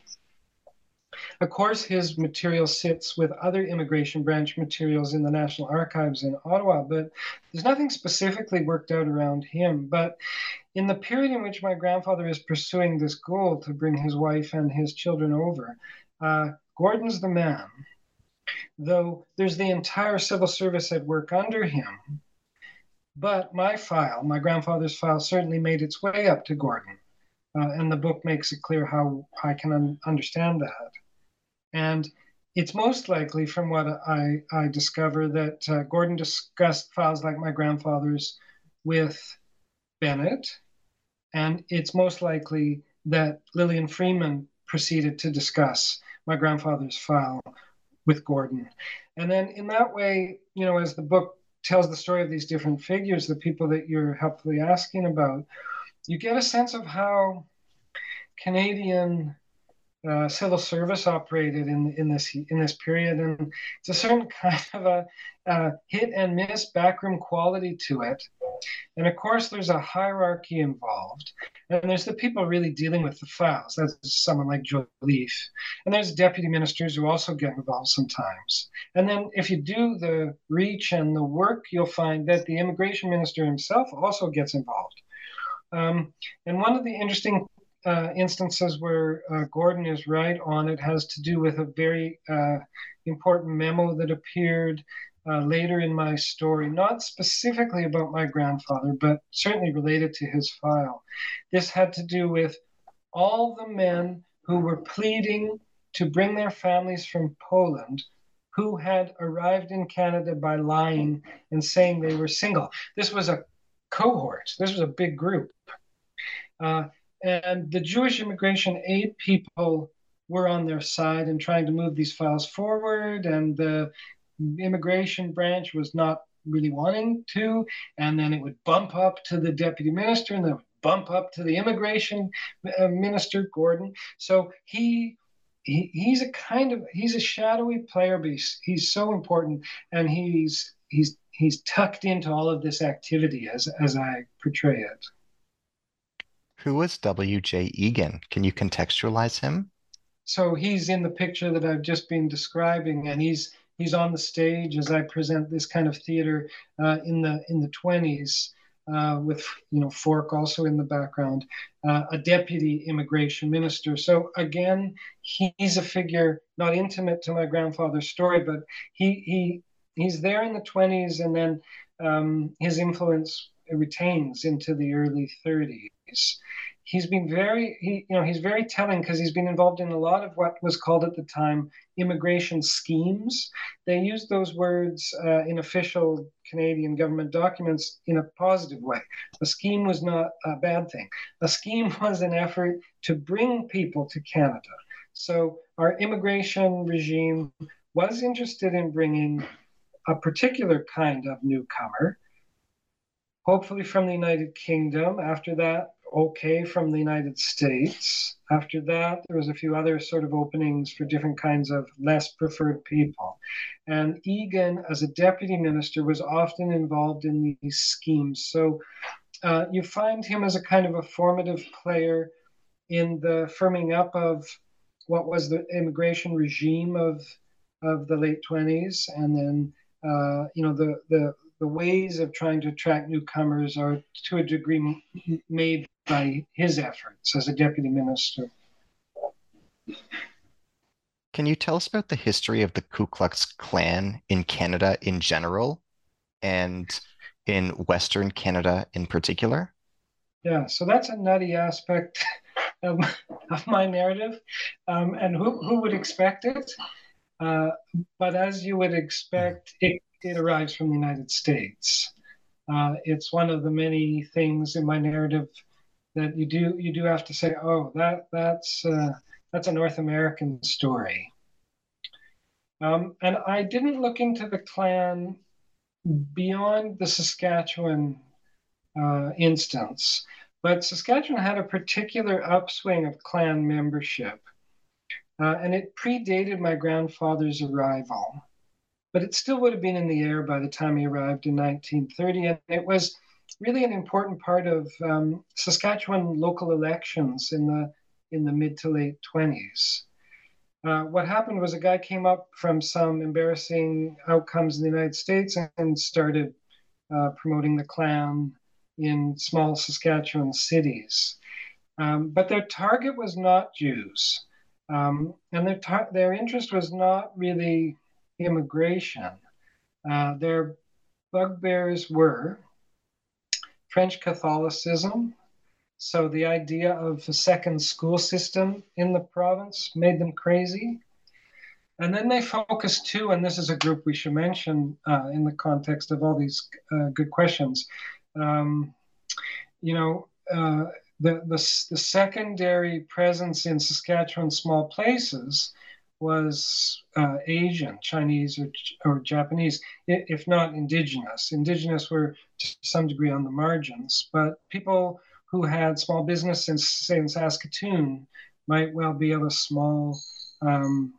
Of course, his material sits with other immigration branch materials in the National Archives in Ottawa, but there's nothing specifically worked out around him. But in the period in which my grandfather is pursuing this goal to bring his wife and his children over, uh, Gordon's the man. Though there's the entire civil service at work under him, but my file, my grandfather's file, certainly made its way up to Gordon. Uh, and the book makes it clear how I can un- understand that. And it's most likely, from what I, I discover, that uh, Gordon discussed files like my grandfather's with Bennett. And it's most likely that Lillian Freiman proceeded to discuss my grandfather's file with Gordon. And then in that way, you know, as the book tells the story of these different figures, the people that you're helpfully asking about, you get a sense of how Canadian uh, civil service operated in in this in this period, and it's a certain *laughs* kind of a, a hit and miss backroom quality to it. And of course, there's a hierarchy involved, and there's the people really dealing with the files. That's someone like Jolliffe, and there's deputy ministers who also get involved sometimes. And then, if you do the reach and the work, you'll find that the immigration minister himself also gets involved. Um, and one of the interesting uh, instances where uh, Gordon is right on it has to do with a very uh, important memo that appeared uh, later in my story, not specifically about my grandfather, but certainly related to his file. This had to do with all the men who were pleading to bring their families from Poland who had arrived in Canada by lying and saying they were single. This was a cohort, this was a big group. Uh, and the Jewish immigration aid people were on their side and trying to move these files forward, and the immigration branch was not really wanting to. And then it would bump up to the deputy minister, and then bump up to the immigration uh, minister, Gordon. So he he, he's a kind of he's a shadowy player but he's, he's so important and he's he's he's tucked into all of this activity as as i portray it who was W.J. Egan? Can you contextualize him? So he's in the picture that I've just been describing, and he's he's on the stage as I present this kind of theater uh, in the in the 20s. Uh, with you know Forke also in the background, uh, a deputy immigration minister. So again, he's a figure not intimate to my grandfather's story, but he he he's there in the 20s, and then um, his influence retains into the early 30s. He's been very, he, you know, he's very telling because he's been involved in a lot of what was called at the time immigration schemes. They used those words uh, in official Canadian government documents in a positive way. A scheme was not a bad thing. A scheme *laughs* was an effort to bring people to Canada. So our immigration regime was interested in bringing a particular kind of newcomer hopefully from the United Kingdom. After that, okay from the United States. After that, there was a few other sort of openings for different kinds of less preferred people. And Egan, as a deputy minister, was often involved in these schemes. So uh, you find him as a kind of a formative player in the firming up of what was the immigration regime of of the late 20s and then uh, you know the the the ways of trying to attract newcomers are to a degree made by his efforts as a deputy minister. Can you tell us about the history of the Ku Klux Klan in Canada in general and in Western Canada in particular? Yeah, so that's a nutty aspect *laughs* of, of my narrative. Um, and who, who would expect it? Uh, but as you would expect, it it arrives from the United States. Uh, it's one of the many things in my narrative that you do you do have to say, oh, that that's uh, that's a North American story. Um, and I didn't look into the Klan beyond the Saskatchewan uh, instance, but Saskatchewan had a particular upswing of Klan membership, uh, and it predated my grandfather's arrival but it still would have been in the air by the time he arrived in 1930. And it was really an important part of um, Saskatchewan local elections in the in the mid to late 20s. Uh, what happened was a guy came up from some embarrassing outcomes in the United States and started uh, promoting the Klan in small Saskatchewan cities. Um, but their target was not Jews, um, and their tar- their interest was not really immigration. Uh, their bugbears were French Catholicism. So the idea of a second school system in the province made them crazy. And then they focused too, and this is a group we should mention uh, in the context of all these uh, good questions. Um, you know, uh, the, the, the secondary presence in Saskatchewan small places was uh, Asian, Chinese, or, or Japanese, if not indigenous. Indigenous were to some degree on the margins, but people who had small business in, say, in Saskatoon might well be of a small um,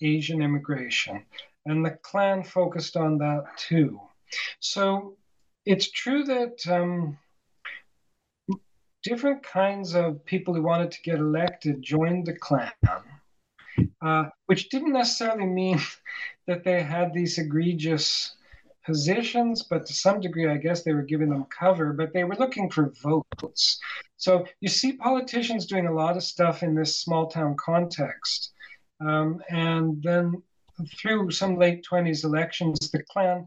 Asian immigration. And the Klan focused on that too. So it's true that um, different kinds of people who wanted to get elected joined the Klan uh, which didn't necessarily mean *laughs* that they had these egregious positions, but to some degree, I guess they were giving them cover, but they were looking for votes. So you see politicians doing a lot of stuff in this small town context. Um, and then through some late 20s elections, the Klan,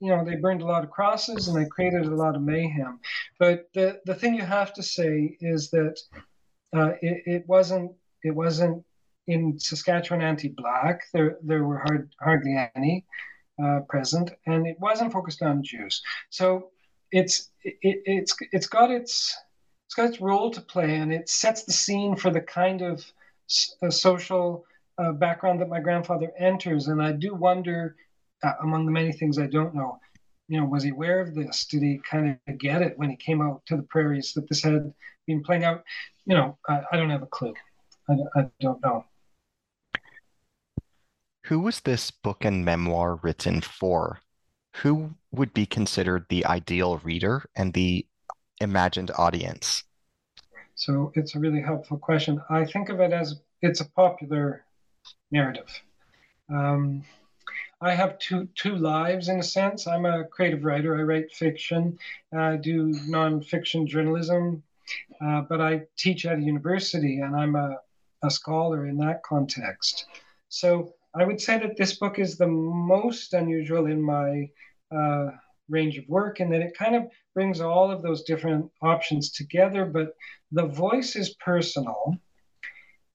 you know, they burned a lot of crosses and they created a lot of mayhem. But the, the thing you have to say is that uh, it, it wasn't it wasn't in Saskatchewan anti-black, there there were hard, hardly any uh, present, and it wasn't focused on Jews. So it's it, it's it's got its it's got its role to play, and it sets the scene for the kind of social uh, background that my grandfather enters. And I do wonder, uh, among the many things I don't know, you know, was he aware of this? Did he kind of get it when he came out to the prairies that this had been playing out? You know, I, I don't have a clue. I, I don't know. Who was this book and memoir written for? Who would be considered the ideal reader and the imagined audience? So it's a really helpful question. I think of it as it's a popular narrative. Um, I have two two lives in a sense. I'm a creative writer. I write fiction. I do nonfiction journalism, uh, but I teach at a university, and I'm a, a scholar in that context. So I would say that this book is the most unusual in my uh, range of work, and that it kind of brings all of those different options together. But the voice is personal,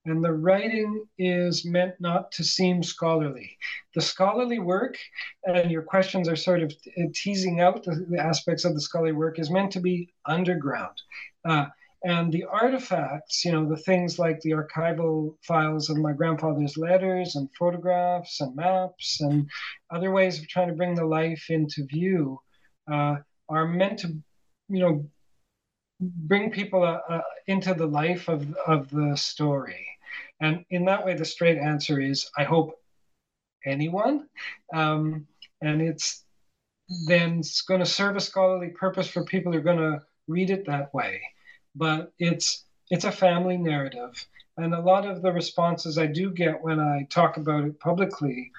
and the writing is meant not to seem scholarly. The scholarly work, and your questions are sort of teasing out the, the aspects of the scholarly work, is meant to be underground. Uh, and the artifacts, you know, the things like the archival files of my grandfather's letters and photographs and maps and other ways of trying to bring the life into view, uh, are meant to, you know, bring people uh, uh, into the life of, of the story. And in that way, the straight answer is I hope anyone. Um, and it's then it's going to serve a scholarly purpose for people who are going to read it that way but it's it's a family narrative. And a lot of the responses I do get when I talk about it publicly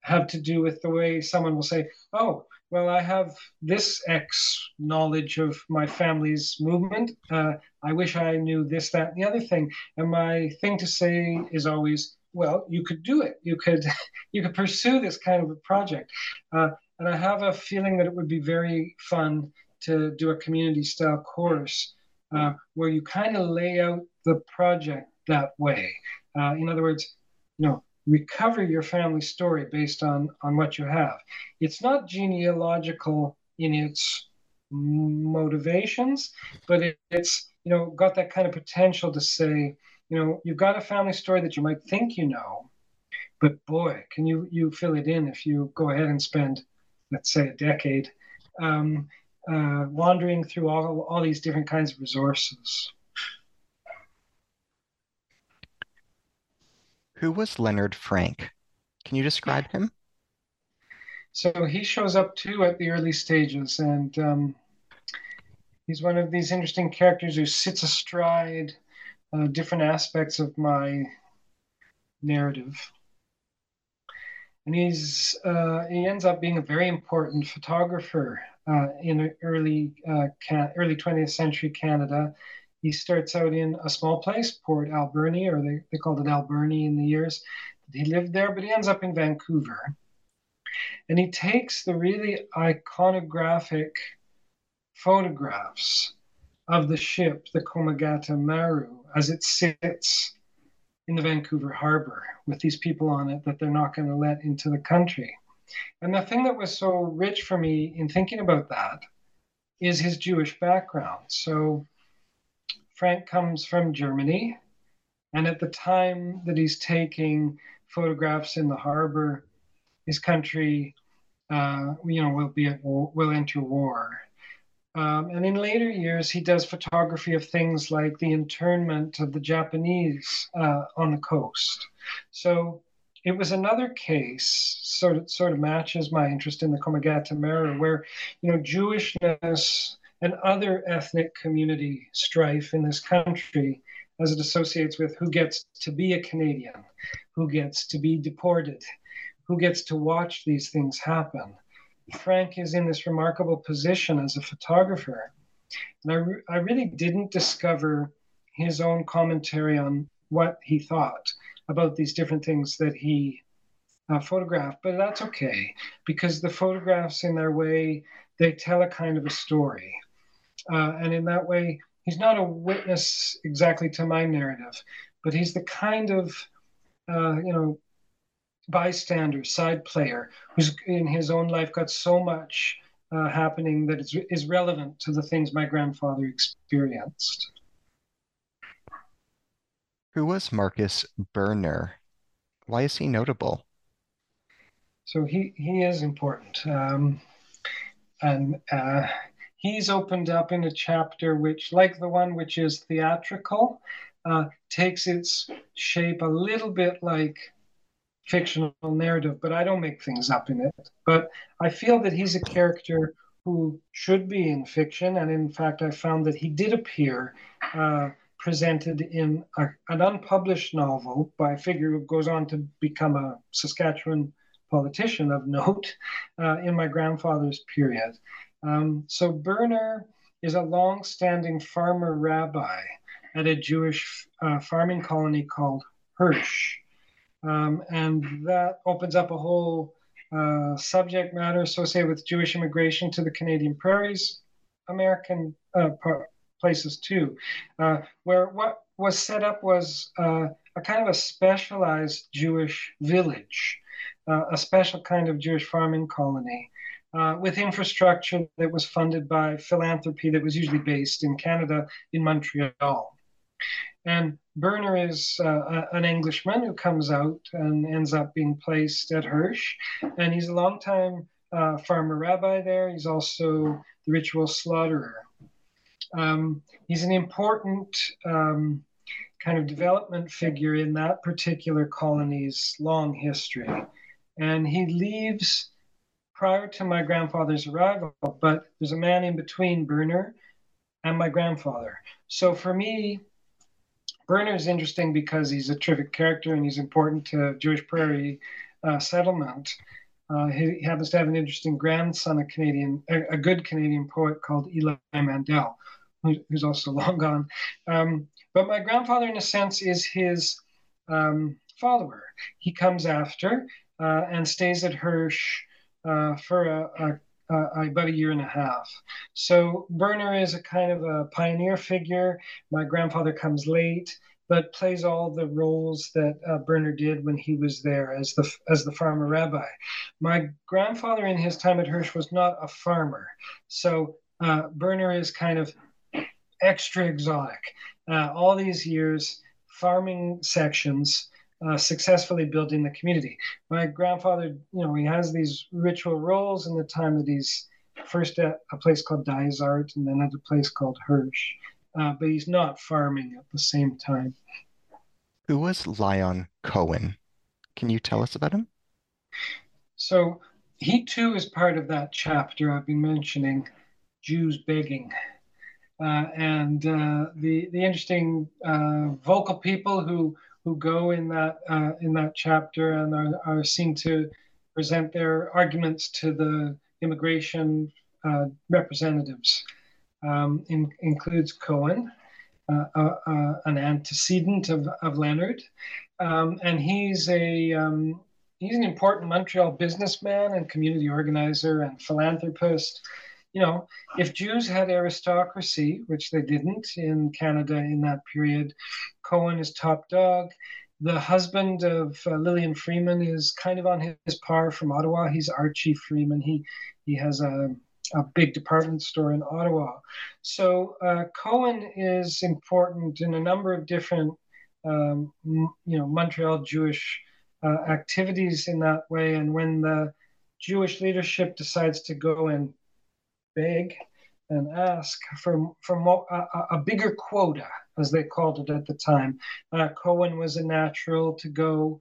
have to do with the way someone will say, Oh, well, I have this X knowledge of my family's movement. Uh, I wish I knew this, that, and the other thing. And my thing to say is always, well, you could do it. You could, *laughs* you could pursue this kind of a project. Uh, and I have a feeling that it would be very fun to do a community style course uh, where you kind of lay out the project that way. Uh, in other words, you know, recover your family story based on on what you have. It's not genealogical in its motivations, but it, it's you know got that kind of potential to say, you know, you've got a family story that you might think you know, but boy, can you you fill it in if you go ahead and spend, let's say, a decade um, uh, wandering through all, all these different kinds of resources. Who was Leonard Frank? Can you describe him? So he shows up too at the early stages, and um, he's one of these interesting characters who sits astride uh, different aspects of my narrative. And he's uh, he ends up being a very important photographer uh, in early uh, early 20th century Canada. He starts out in a small place, Port Alberni, or they, they called it Alberni in the years that he lived there, but he ends up in Vancouver. And he takes the really iconographic photographs of the ship, the Komagata Maru, as it sits in the Vancouver harbor with these people on it that they're not going to let into the country. And the thing that was so rich for me in thinking about that is his Jewish background. So Frank comes from Germany, and at the time that he's taking photographs in the harbor, his country, uh, you know, will be at war, will enter war. Um, and in later years, he does photography of things like the internment of the Japanese uh, on the coast. So it was another case, sort of, sort of matches my interest in the Komagata Maru, where you know Jewishness and other ethnic community strife in this country, as it associates with who gets to be a Canadian, who gets to be deported, who gets to watch these things happen. Frank is in this remarkable position as a photographer. And I, re- I really didn't discover his own commentary on what he thought about these different things that he uh, photographed, but that's okay because the photographs, in their way, they tell a kind of a story. Uh, and in that way, he's not a witness exactly to my narrative, but he's the kind of, uh, you know, bystander, side player, who's in his own life got so much uh, happening that is, is relevant to the things my grandfather experienced. Who was Marcus Berner? Why is he notable? So he, he is important. Um, and uh, he's opened up in a chapter which, like the one which is theatrical, uh, takes its shape a little bit like fictional narrative, but I don't make things up in it. But I feel that he's a character who should be in fiction, and in fact, I found that he did appear uh, presented in a, an unpublished novel by a figure who goes on to become a Saskatchewan politician of note *laughs* uh, in my grandfather's period. Um, so Berner is a long-standing farmer rabbi at a Jewish uh, farming colony called Hirsch. Um, and that opens up a whole uh, subject matter associated with Jewish immigration to the Canadian prairies, American uh, places too, uh, where what was set up was uh, a kind of a specialized Jewish village, uh, a special kind of Jewish farming colony. Uh, with infrastructure that was funded by philanthropy that was usually based in Canada, in Montreal. And Berner is uh, an Englishman who comes out and ends up being placed at Hirsch. And he's a longtime uh, farmer rabbi there. He's also the ritual slaughterer. Um, he's an important um, kind of development figure in that particular colony's long history. And he leaves prior to my grandfather's arrival, but there's a man in between Berner and my grandfather. So for me, Berner is interesting because he's a terrific character and he's important to Jewish prairie uh, settlement. Uh, he, happens to have an interesting grandson, a Canadian, a good Canadian poet called Eli Mandel, who's also *laughs* long gone. Um, but my grandfather, in a sense, is his um, follower. He comes after uh, and stays at Hirsch uh, for a, a, a, about a year and a half. So Berner is a kind of a pioneer figure. My grandfather comes late but plays all the roles that uh, Berner did when he was there as the as the farmer rabbi. My grandfather, in his time at Hirsch, was not a farmer, so uh, Berner is kind of extra exotic. Uh, all these years, farming sections. Uh, successfully building the community. My grandfather, you know, he has these ritual roles in the time that he's first at a place called Dysart and then at a place called Hirsch. Uh, but he's not farming at the same time. Who was Lyon Cohen? Can you tell us about him? So he too is part of that chapter I've been mentioning, Jews begging. Uh, and uh, the the interesting uh, vocal people who who go in that in that chapter and are, are seen to present their arguments to the immigration representatives. Um, in, includes Cohen, uh, uh, uh, an antecedent of, of Leonard, um, and he's a um, he's an important Montreal businessman and community organizer and philanthropist. You know, if Jews had aristocracy, which they didn't in Canada in that period, Cohen is top dog. The husband of uh, Lillian Freiman is kind of on his par from Ottawa. He's Archie Freiman. He he has a a big department store in Ottawa. So uh, Cohen is important in a number of different, um, you know, Montreal Jewish uh, activities in that way. And when the Jewish leadership decides to go and beg and ask for for a, a, bigger quota, as they called it at the time, uh, Cohen was a natural to go.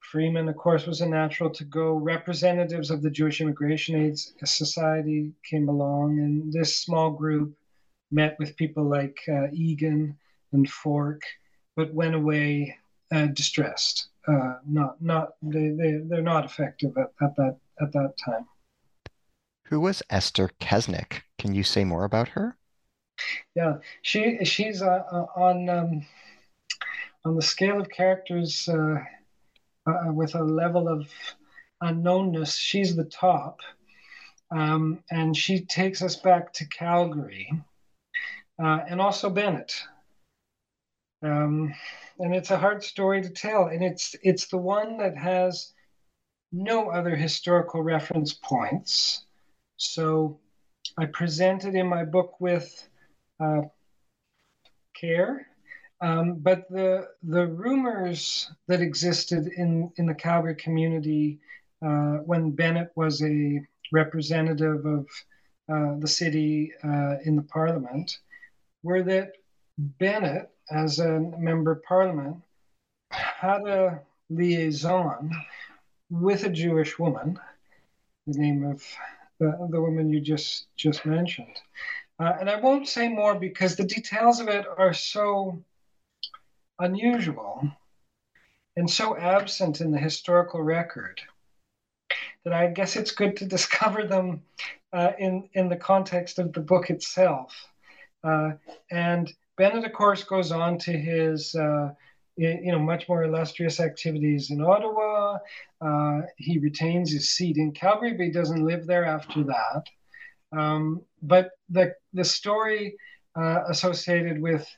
Freiman, of course, was a natural to go. Representatives of the Jewish Immigration Aid Society came along, and this small group met with people like uh, Egan and Forke, but went away uh, distressed. Uh, not, not they, they they're not effective at, at that at that time. Who was Esther Kesnick? Can you say more about her? Yeah, she she's uh, uh, on um, on the scale of characters uh, uh, with a level of unknownness, she's the top. Um, and she takes us back to Calgary uh, and also Bennett. Um, and it's a hard story to tell, and it's it's the one that has no other historical reference points. So I presented in my book with uh, care um, but the the rumors that existed in in the Calgary community uh, when Bennett was a representative of uh, the city uh, in the parliament were that Bennett, as a member of parliament, had a liaison with a Jewish woman, the name of the, the woman you just just mentioned. Uh, and I won't say more because the details of it are so unusual and so absent in the historical record that I guess it's good to *laughs* discover them uh, in in the context of the book itself. Uh, and Bennett, of course, goes on to his uh, you know much more illustrious activities in Ottawa. Uh, he retains his seat in Calgary, but he doesn't live there after that. Um, but the the story uh, associated with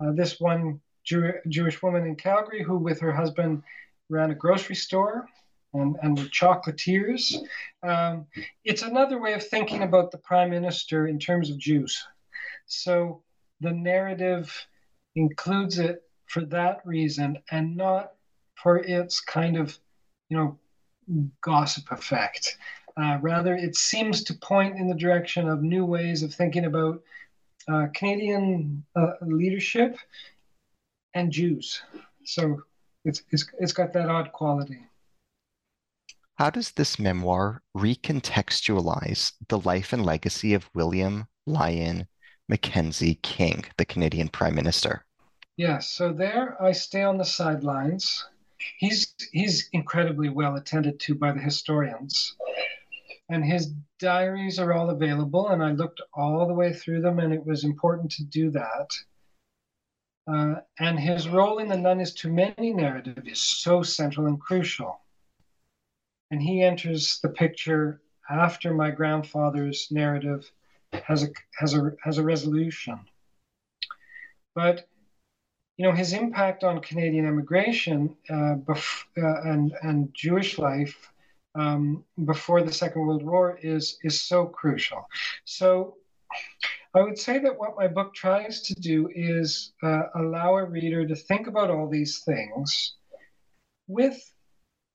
uh, this one Jew- Jewish woman in Calgary who, with her husband, ran a grocery store and, and were chocolatiers. Um, it's another way of thinking about the prime minister in terms of Jews. So the narrative includes it for that reason and not for its kind of, you know, gossip effect. Uh, rather, it seems to point in the direction of new ways of thinking about uh, Canadian uh, leadership and Jews. So it's, it's, it's got that odd quality. How does this memoir recontextualize the life and legacy of William Lyon Mackenzie King, the Canadian Prime Minister? Yes, so there I stay on the sidelines. He's he's incredibly well attended to by the historians. And his diaries are all available, and I looked all the way through them, and it was important to do that. Uh, and his role in the None is Too Many narrative is so central and crucial. And he enters the picture after my grandfather's narrative has a, has a, has a resolution. But you know his impact on Canadian immigration uh, bef- uh, and and Jewish life um, before the Second World War is is so crucial. So I would say that what my book tries to do is uh, allow a reader to think about all these things with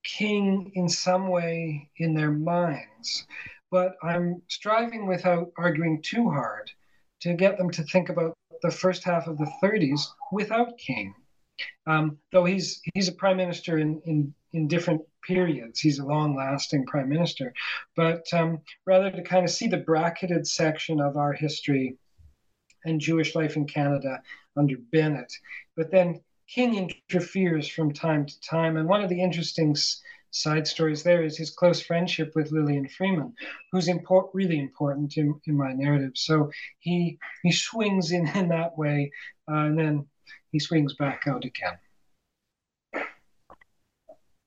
King in some way in their minds. But I'm striving without arguing too hard to get them to think about the first half of the 30s without King. Um, though he's he's a prime minister in, in, in different periods. He's a long lasting prime minister. But um, rather to kind of see the bracketed section of our history and Jewish life in Canada under Bennett. But then king interferes from time to time. And one of the interesting side stories there is his close friendship with Lillian Freiman, who's import, really important in, in my narrative. So he he swings in in that way, uh, and then he swings back out again.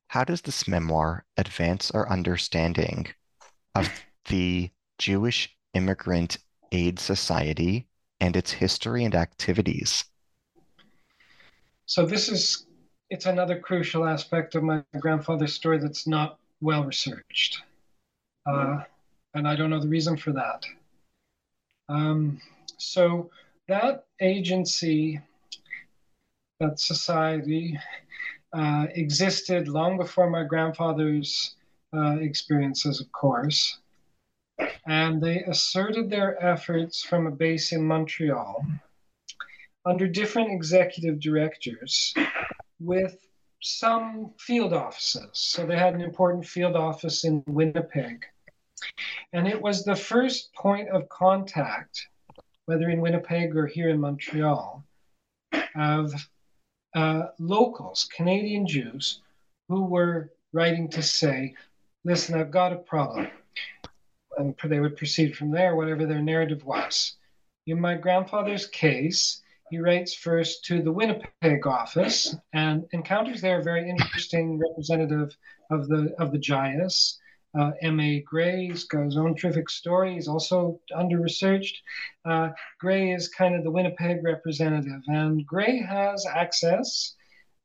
How does this memoir advance our understanding of the Jewish Immigrant Aid Society and its history and activities? So this is it's another crucial aspect of my grandfather's story that's not well researched. Uh, and I don't know the reason for that. Um, so that agency, that society, uh, existed long before my grandfather's uh, experiences, of course. And they asserted their efforts from a base in Montreal under different executive directors with some field offices. So they had an important field office in Winnipeg. And it was the first point of contact, whether in Winnipeg or here in Montreal, of uh, locals, Canadian Jews, who were writing to say, listen, I've got a problem. And they would proceed from there, whatever their narrative was. In my grandfather's case, he writes first to the Winnipeg office and encounters there a very interesting representative of the of the JIAS. Uh, M.A. Gray, has got his own terrific story. He's also under researched. Uh, Gray is kind of the Winnipeg representative, and Gray has access,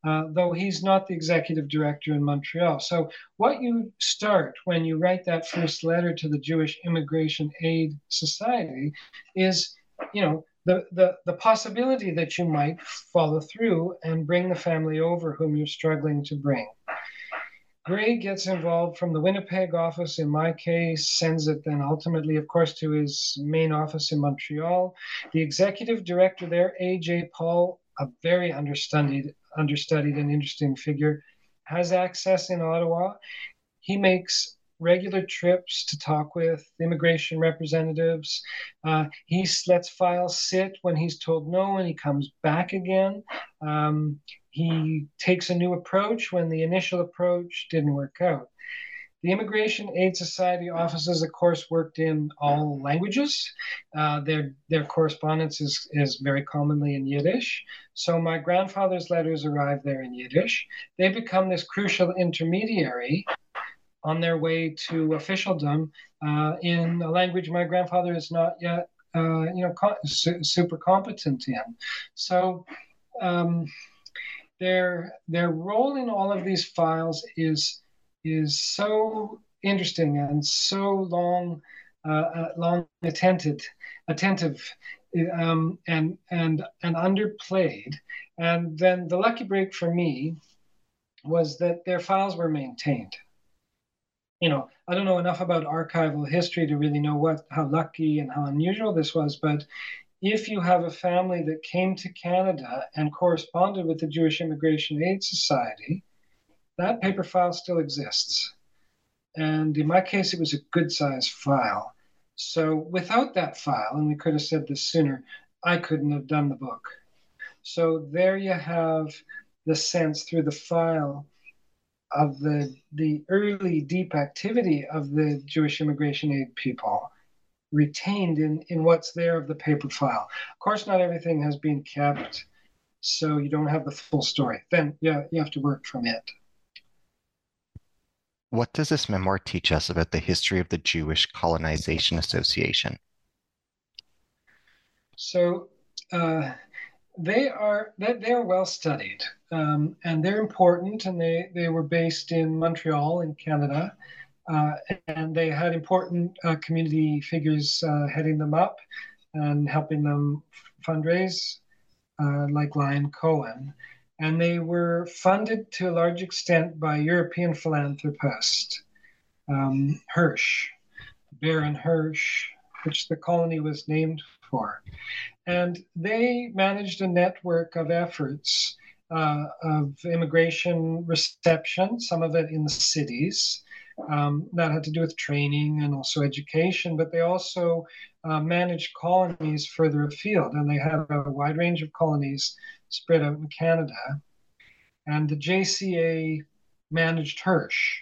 uh, though he's not the executive director in Montreal. So, what you start when you write that first letter to the Jewish Immigration Aid Society is, you know, the, the, the possibility that you might follow through and bring the family over whom you're struggling to bring. Gray gets involved from the Winnipeg office, in my case, sends it then ultimately, of course, to his main office in Montreal. The executive director there, A.J. Paul, a very understudied, understudied and interesting figure, has access in Ottawa. He makes regular trips to talk with immigration representatives. Uh, he lets files sit when he's told no, and he comes back again. Um, he takes a new approach when the initial approach didn't work out. The Immigration Aid Society offices, of course, worked in all languages. Uh, their, their correspondence is, is very commonly in Yiddish. So my grandfather's letters arrive there in Yiddish. They become this crucial intermediary on their way to officialdom uh, in a language my grandfather is not yet, uh, you know, co- su- super competent in. So um, their their role in all of these files is is so interesting and so long uh, uh long attended attentive um, and and and underplayed. And then the lucky break for me was that their files were maintained you know, I don't know enough about archival history to really know what how lucky and how unusual this was, but if you have a family that came to Canada and corresponded with the Jewish Immigration Aid Society, that paper file still exists. And in my case, it was a good sized file. So without that file, and we could have said this sooner, I couldn't have done the book. So there you have the sense through the file of the the early deep activity of the Jewish immigration aid people retained in, in what's there of the paper file. Of course, not everything has been kept, so you don't have the full story. Then yeah, you have to work from it. What does this memoir teach us about the history of the Jewish Colonization Association? So uh, they are they are well studied um, and they're important and they, they were based in montreal in canada uh, and they had important uh, community figures uh, heading them up and helping them fundraise uh, like Lyon Cohen. And they were funded to a large extent by european philanthropist um, hirsch baron hirsch which the colony was named for and they managed a network of efforts uh, of immigration reception, some of it in the cities. Um, that had to do with training and also education, but they also uh, managed colonies further afield, and they had a wide range of colonies spread out in Canada. and the JCA managed Hirsch.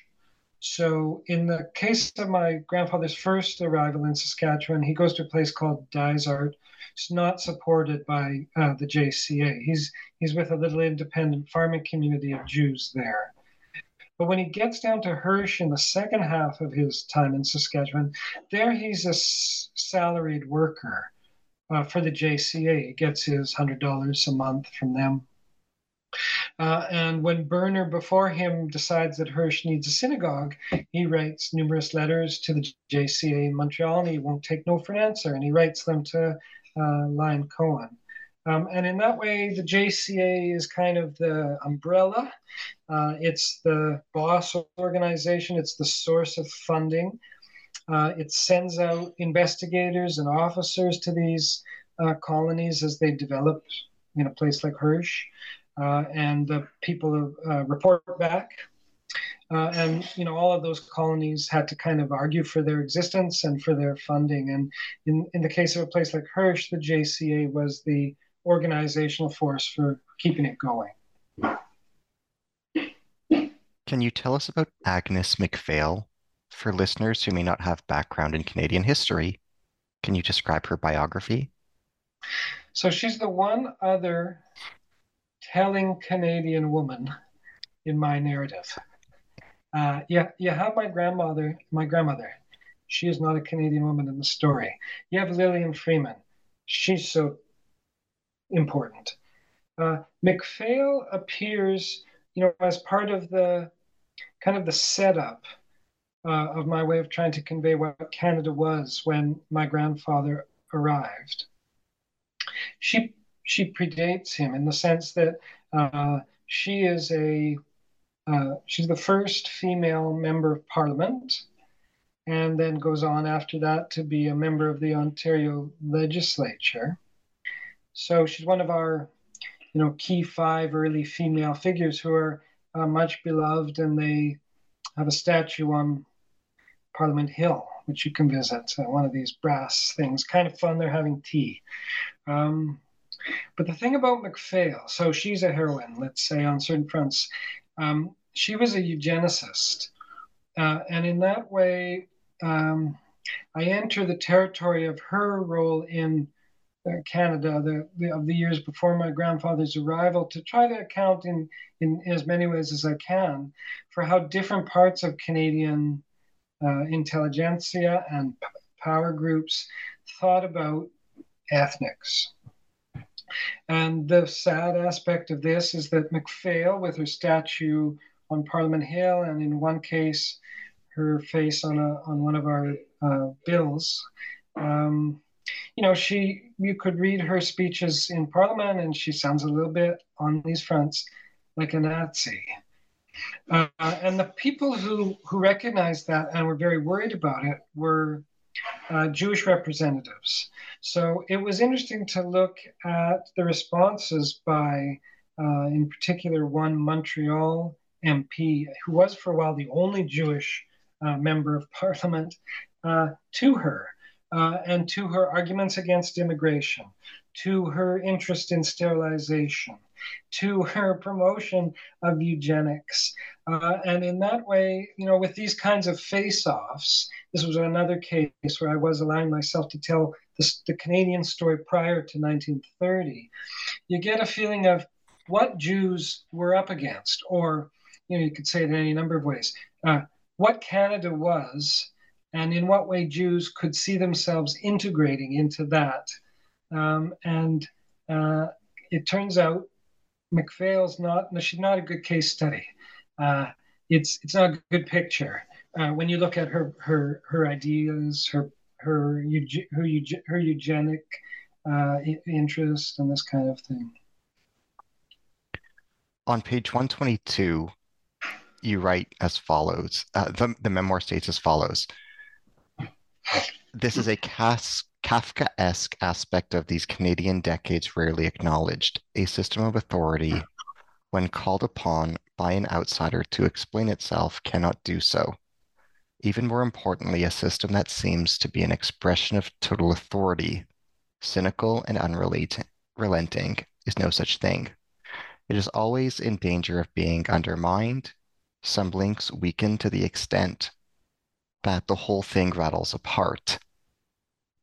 So, in the case of my grandfather's first arrival in Saskatchewan, he goes to a place called Dysart. It's not supported by uh, the JCA. He's he's with a little independent farming community of Jews there. But when he gets down to Hirsch in the second half of his time in Saskatchewan, there he's a s- salaried worker uh, for the JCA. He gets his $100 a month from them. Uh, and when Berner before him decides that Hirsch needs a synagogue, he writes numerous letters to the JCA in Montreal and he won't take no for an answer. And he writes them to uh, Cohen. Um, and in that way, the JCA is kind of the umbrella. Uh, it's the boss organization, it's the source of funding. Uh, it sends out investigators and officers to these uh, colonies as they develop in a place like Hirsch. Uh, and the people uh, report back. Uh, and you know all of those colonies had to kind of argue for their existence and for their funding. And in, in the case of a place like Hirsch, the JCA was the organizational force for keeping it going. Can you tell us about Agnes MacPhail for listeners who may not have background in Canadian history? Can you describe her biography? So she's the one other telling Canadian woman in my narrative. Uh, yeah, you have my grandmother, my grandmother. She is not a Canadian woman in the story. You have Lillian Freiman. She's so important. Uh, MacPhail appears, you know, as part of the kind of the setup uh, of my way of trying to convey what Canada was when my grandfather arrived. She she predates him in the sense that uh, she is a uh, she's the first female member of parliament and then goes on after that to be a member of the Ontario legislature. So she's one of our, you know, key five early female figures who are uh, much beloved, and they have a statue on Parliament Hill, which you can visit. Uh, one of these brass things, kind of fun. They're having tea. Um, but the thing about MacPhail, so she's a heroine, let's say on certain fronts. Um, she was a eugenicist, uh, and in that way, um, I enter the territory of her role in uh, Canada the, the, of the years before my grandfather's arrival to try to account in, in, as many ways as I can for how different parts of Canadian uh, intelligentsia and p- power groups thought about ethnics. And the sad aspect of this is that MacPhail, with her statue on Parliament Hill, and in one case, her face on a on one of our uh, bills, um, you know, she you could read her speeches in Parliament, and she sounds a little bit on these fronts like a Nazi. Uh, and the people who who recognized that and were very worried about it were uh, Jewish representatives. So it was interesting to look at the responses by, uh, in particular, one Montreal MP who was for a while the only Jewish uh, member of *laughs* parliament uh, to her. Uh, and to her arguments against immigration, to her interest in sterilization, to her promotion of eugenics. Uh, and in that way, you know, with these kinds of face offs, this was another case where I was allowing myself to tell the, the Canadian story prior to 1930. You get a feeling of what Jews were up against, or, you know, you could say it in any number of ways. Uh, what Canada was, and in what way Jews could see themselves integrating into that. Um, and uh, it turns out MacPhail's not, she's not a good case study. Uh, it's it's not a good picture uh, when you look at her her her ideas, her her her, her eugenic uh, interest, and this kind of thing. On page 122, you write as follows. Uh, the, the memoir states as follows. This is a Cas- Kafkaesque aspect of these Canadian decades rarely acknowledged, a system of authority, when called upon by an outsider to explain itself, cannot do so. Even more importantly, a system that seems to be an expression of total authority, cynical and unrelenting, is no such thing. it is always in danger of being undermined, some links weakened to the extent that the whole thing rattles apart.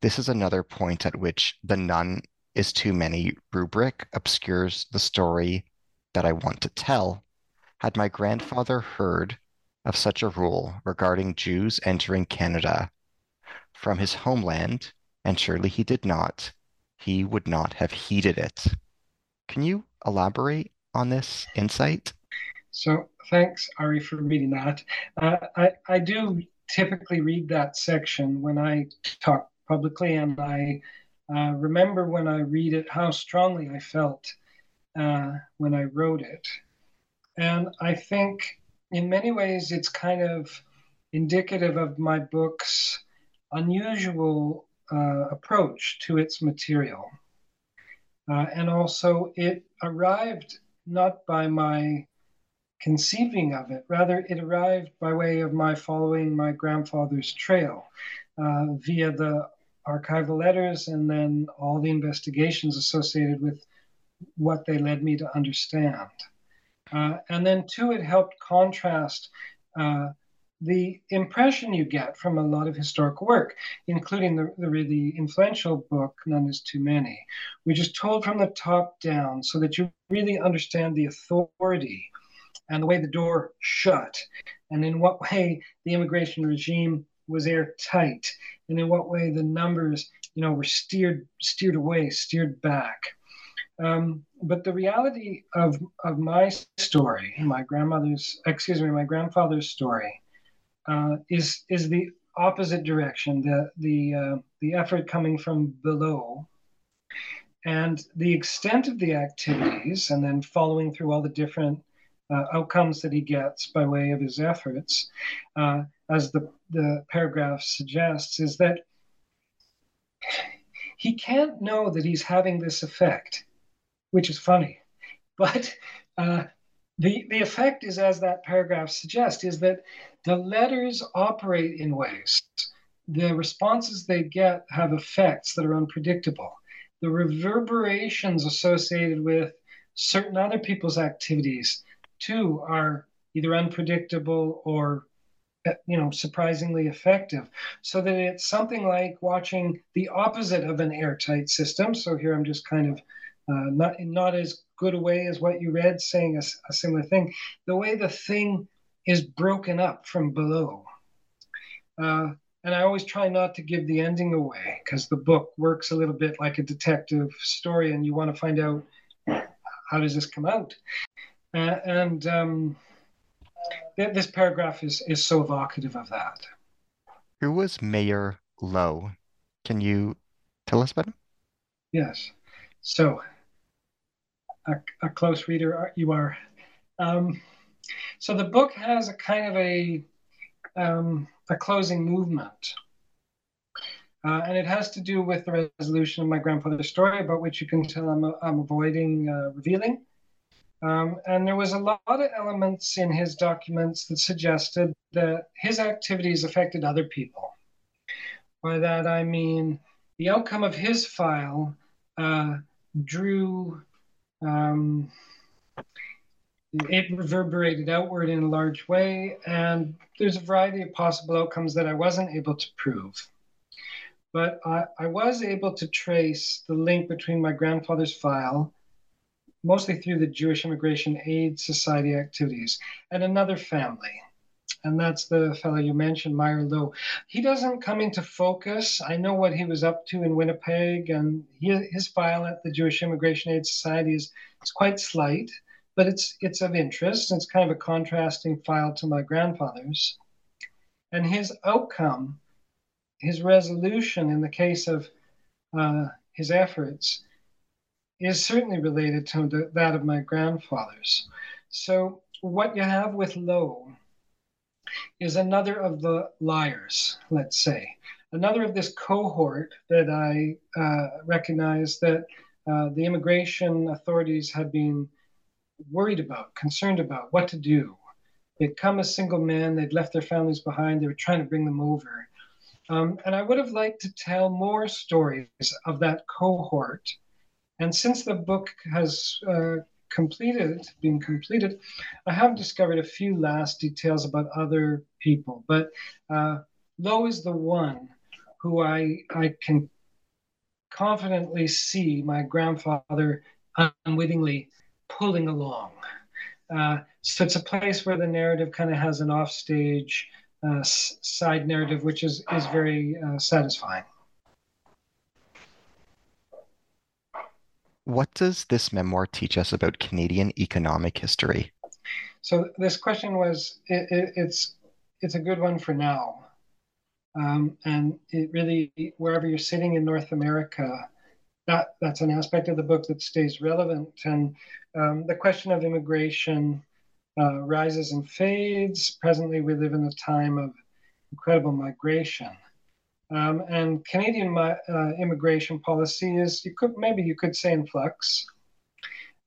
This is another point at which the none is too many rubric obscures the story that I want to tell. Had my grandfather heard of such a rule regarding Jews entering Canada from his homeland, and surely he did not, he would not have heeded it. Can you elaborate on this insight? So thanks, Ari, for reading that. Uh, I, I do typically read that section when I talk publicly, and I uh, remember when I read it how strongly I felt uh, when I wrote it. And I think in many ways it's kind of indicative of my book's unusual uh, approach to its material. Uh, and also, it arrived not by my conceiving of it, rather, it arrived by way of my following my grandfather's trail uh, via the archival letters and then all the investigations associated with what they led me to understand. Uh, and then, two, it helped contrast uh, the impression you get from a lot of historical work, including the, the, really influential book, None is Too Many, which is told from the top down so that you really understand the authority and the way the door shut, and in what way the immigration regime was airtight, and in what way the numbers, you know, were steered steered away, steered back. Um, but the reality of of my story, my grandmother's, excuse me, my grandfather's story, uh, is is the opposite direction. The the uh, the effort coming from below, and the extent of the activities, and then following through all the different outcomes that he gets by way of his efforts, uh, as the the paragraph suggests, is that he can't know that he's having this effect, which is funny, *laughs* but. Uh, the, the effect is, as that paragraph suggests, is that the letters operate in ways. The responses they get have effects that are unpredictable. The reverberations associated with certain other people's activities, too, are either unpredictable or you know surprisingly effective so that it's something like watching the opposite of an airtight system so here i'm just kind of uh, not not as good a way as what you read saying a, a similar thing the way the thing is broken up from below. Uh, and I always try not to give the ending away because the book works a little bit like a detective story, and you want to find out how does this come out. Uh, and um, th- this paragraph is is so evocative of that. Who was Meyer Lowe? Can you tell us about him? Yes. So, a, a close reader you are. Um, so the book has a kind of a um, a closing movement. Uh, and it has to do with the resolution of my grandfather's story, about which you can tell I'm, I'm avoiding uh, revealing. Um, and there was a lot of elements in his documents that suggested that his activities affected other people. By that I mean the outcome of his file uh, drew um, it reverberated outward in a large way, and there's a variety of possible outcomes that I wasn't able to prove. But I, I was able to trace the link between my grandfather's file, mostly through the Jewish Immigration Aid Society activities, and another family. And that's the fellow you mentioned, Meyer Lowe. He doesn't come into focus. I know what he was up to in Winnipeg, and he, his file at the Jewish Immigration Aid Society is, is quite slight but it's it's of interest. It's kind of a contrasting file to my grandfather's. And his outcome, his resolution in the case of uh, his efforts, is certainly related to the, that of my grandfather's. So what you have with Lowe is another of the liars, let's say, another of this cohort that I uh, recognize that uh, the immigration authorities had been worried about, concerned about what to do. They'd come as single men, they'd left their families behind, they were trying to bring them over. Um, and I would have liked to tell more stories of that cohort. And since the book has uh, completed, being completed, I have discovered a few last details about other people. But uh, is the one who I I can confidently see my grandfather unwittingly pulling along. Uh, so it's a place where the narrative kind of has an offstage uh, side narrative, which is is very uh, satisfying. What does this memoir teach us about Canadian economic history? So this question was it, it, it's it's a good one for now, um, and it really wherever you're sitting in North America, that that's an aspect of the book that stays relevant. And um, the question of immigration uh, rises and fades. Presently, we live in a time of incredible migration. Um, and Canadian uh, immigration policy is, you could maybe you could say, in flux.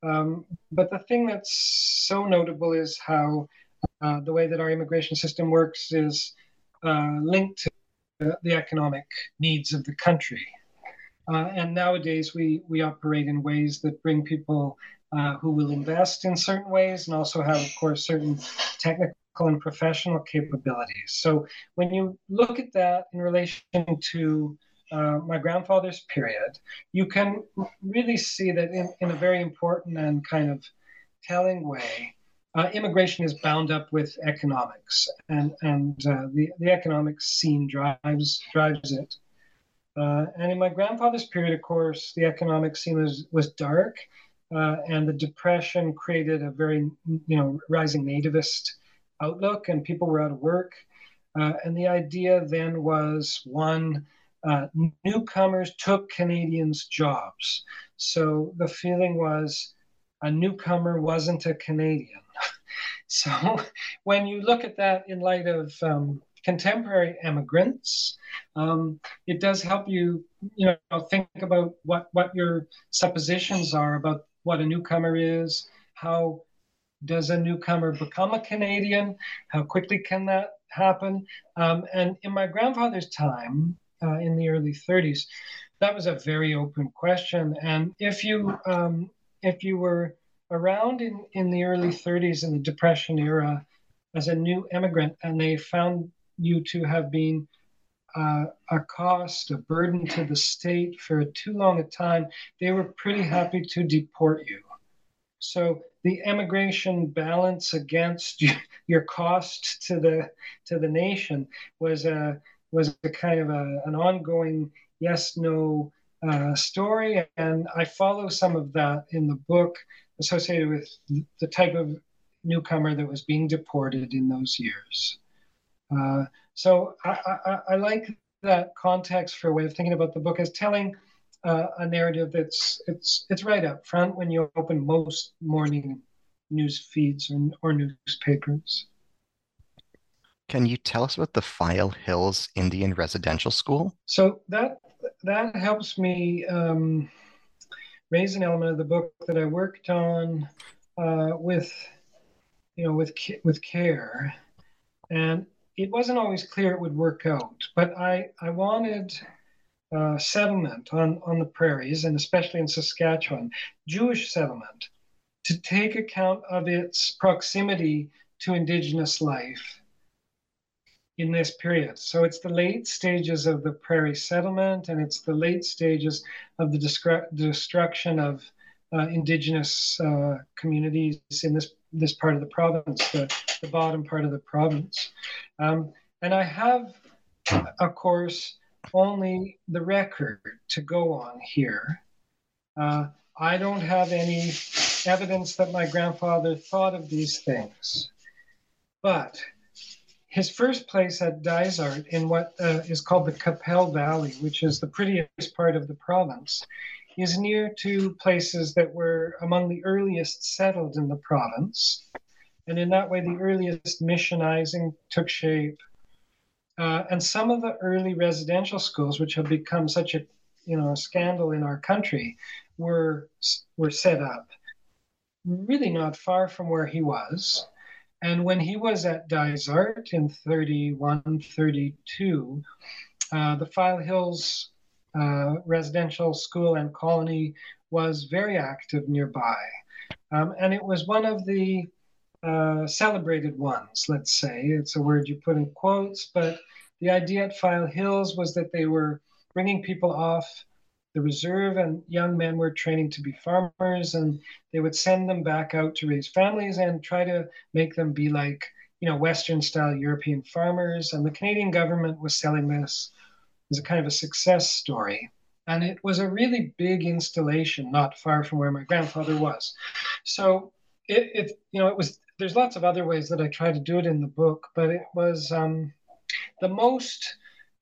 Um, but the thing that's so notable is how uh, the way that our immigration system works is uh, linked to the economic needs of the country. Uh, and nowadays, we, we operate in ways that bring people uh, who will invest in certain ways and also have, of course, certain technical and professional capabilities. So when you look at that in relation to uh, my grandfather's period, you can really see that in, in a very important and kind of telling way, uh, immigration is bound up with economics, and and uh, the the economic scene drives drives it. Uh, and in my grandfather's period, of course, the economic scene was, was dark, uh, and the depression created a very, you know, rising nativist outlook, and people were out of work. Uh, and the idea then was one, uh, newcomers took Canadians' jobs. So the feeling was a newcomer wasn't a Canadian. *laughs* so when you look at that in light of um, contemporary immigrants, um, it does help you, you know, think about what what your suppositions are about what a newcomer is, how does a newcomer become a Canadian, how quickly can that happen, um, and in my grandfather's time, uh, in the early 30s, that was a very open question, and if you um, if you were around in, in the early 30s in the Depression era as a new immigrant and they found you to have been uh, a cost, a burden to the state for too long a time, they were pretty happy to deport you. So the immigration balance against *laughs* your cost to the to the nation was a was a kind of a, an ongoing yes no uh, story, and I follow some of that in the book associated with the type of newcomer that was being deported in those years. Uh, so I, I, I, like that context for a way of thinking about the book as telling uh, a narrative that's it's it's right up front when you open most morning news feeds or, or newspapers. Can you tell us about the File Hills Indian Residential School? So that that helps me um, raise an element of the book that I worked on uh, with you know with with care, and it wasn't always clear it would work out, but I, I wanted uh, settlement on, on the prairies, and especially in Saskatchewan, Jewish settlement, to take account of its proximity to Indigenous life in this period. So it's the late stages of the prairie settlement, and it's the late stages of the destruction of uh, Indigenous uh, communities in this this part of the province, the, the bottom part of the province. Um, and I have, of course, only the record to go on here. Uh, I don't have any evidence that my grandfather thought of these things. But his first place at Dysart in what uh, is called the Qu'Appelle Valley, which is the prettiest part of the province, is near to places that were among the earliest settled in the province. And in that way, the earliest missionizing took shape. Uh, and some of the early residential schools, which have become such a you know a scandal in our country, were were set up really not far from where he was. And when he was at Dysart in 31, 32, uh, the File Hills uh, residential school and colony was very active nearby. Um, and it was one of the uh, celebrated ones, let's say. It's a word you put in quotes, but the idea at File Hills was that they were bringing people off the reserve, and young men were training to be farmers, and they would send them back out to raise families and try to make them be like, you know, Western style European farmers. And the Canadian government was selling this as a kind of a success story. And it was a really big installation, not far from where my grandfather was. So it, it you know, it was, there's lots of other ways that I try to do it in the book, but it was um, the most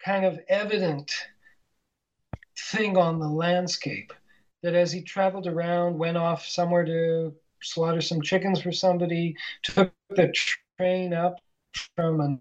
kind of evident thing on the landscape that as he traveled around, went off somewhere to slaughter some chickens for somebody, took the train up from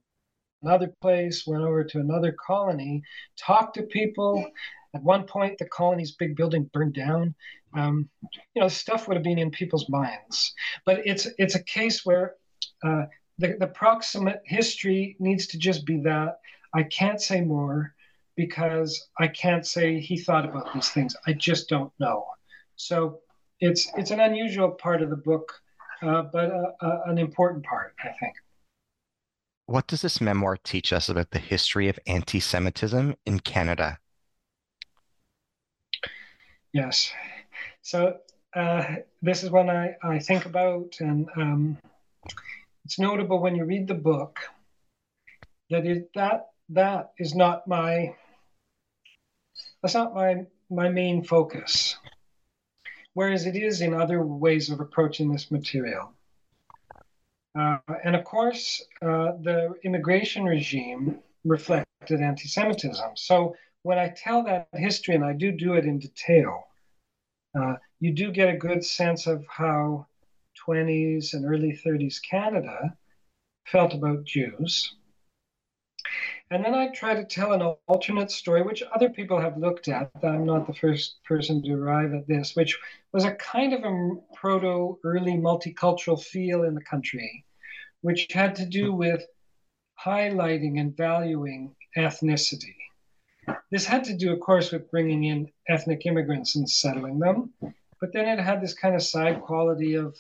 another place, went over to another colony, talked to people. At one point, the colony's big building burned down. Um, you know, stuff would have been in people's minds. But it's it's a case where uh, the, the proximate history needs to just be that. I can't say more because I can't say he thought about these things. I just don't know. So it's it's an unusual part of the book, uh, but uh, uh, an important part, I think. What does this memoir teach us about the history of anti Semitism in Canada? Yes. So uh, this is one I, I think about, and um, it's notable when you read the book that it, that that is not my that's not my my main focus. Whereas it is in other ways of approaching this material. Uh, and of course, uh, the immigration regime reflected anti Semitism. So when I tell that history, and I do do it in detail, uh, you do get a good sense of how 20s and early 30s Canada felt about Jews. And then I try to tell an alternate story, which other people have looked at. I'm not the first person to arrive at this, which was a kind of a proto early multicultural feel in the country, which had to do with highlighting and valuing ethnicity. This had to do, of course, with bringing in ethnic immigrants and settling them, but then it had this kind of side quality of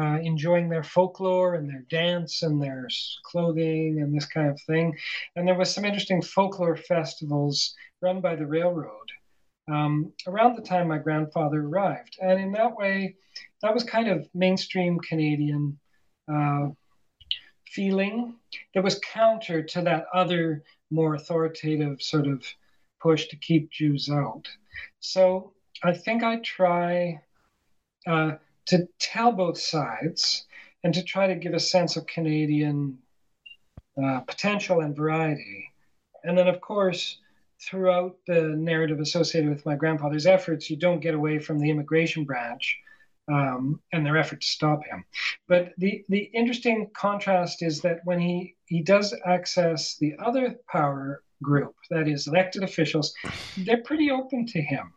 uh, enjoying their folklore and their dance and their clothing and this kind of thing. And there was some interesting folklore festivals run by the railroad um, around the time my grandfather arrived. And in that way, that was kind of mainstream Canadian uh, feeling that was counter to that other more authoritative sort of push to keep Jews out. So I think I try uh, to tell both sides and to try to give a sense of Canadian uh, potential and variety. And then, of course, throughout the narrative associated with my grandfather's efforts, you don't get away from the immigration branch um, and their effort to stop him. But the, the interesting contrast is that when he, he does access the other power group, that is, elected officials, they're pretty open to him.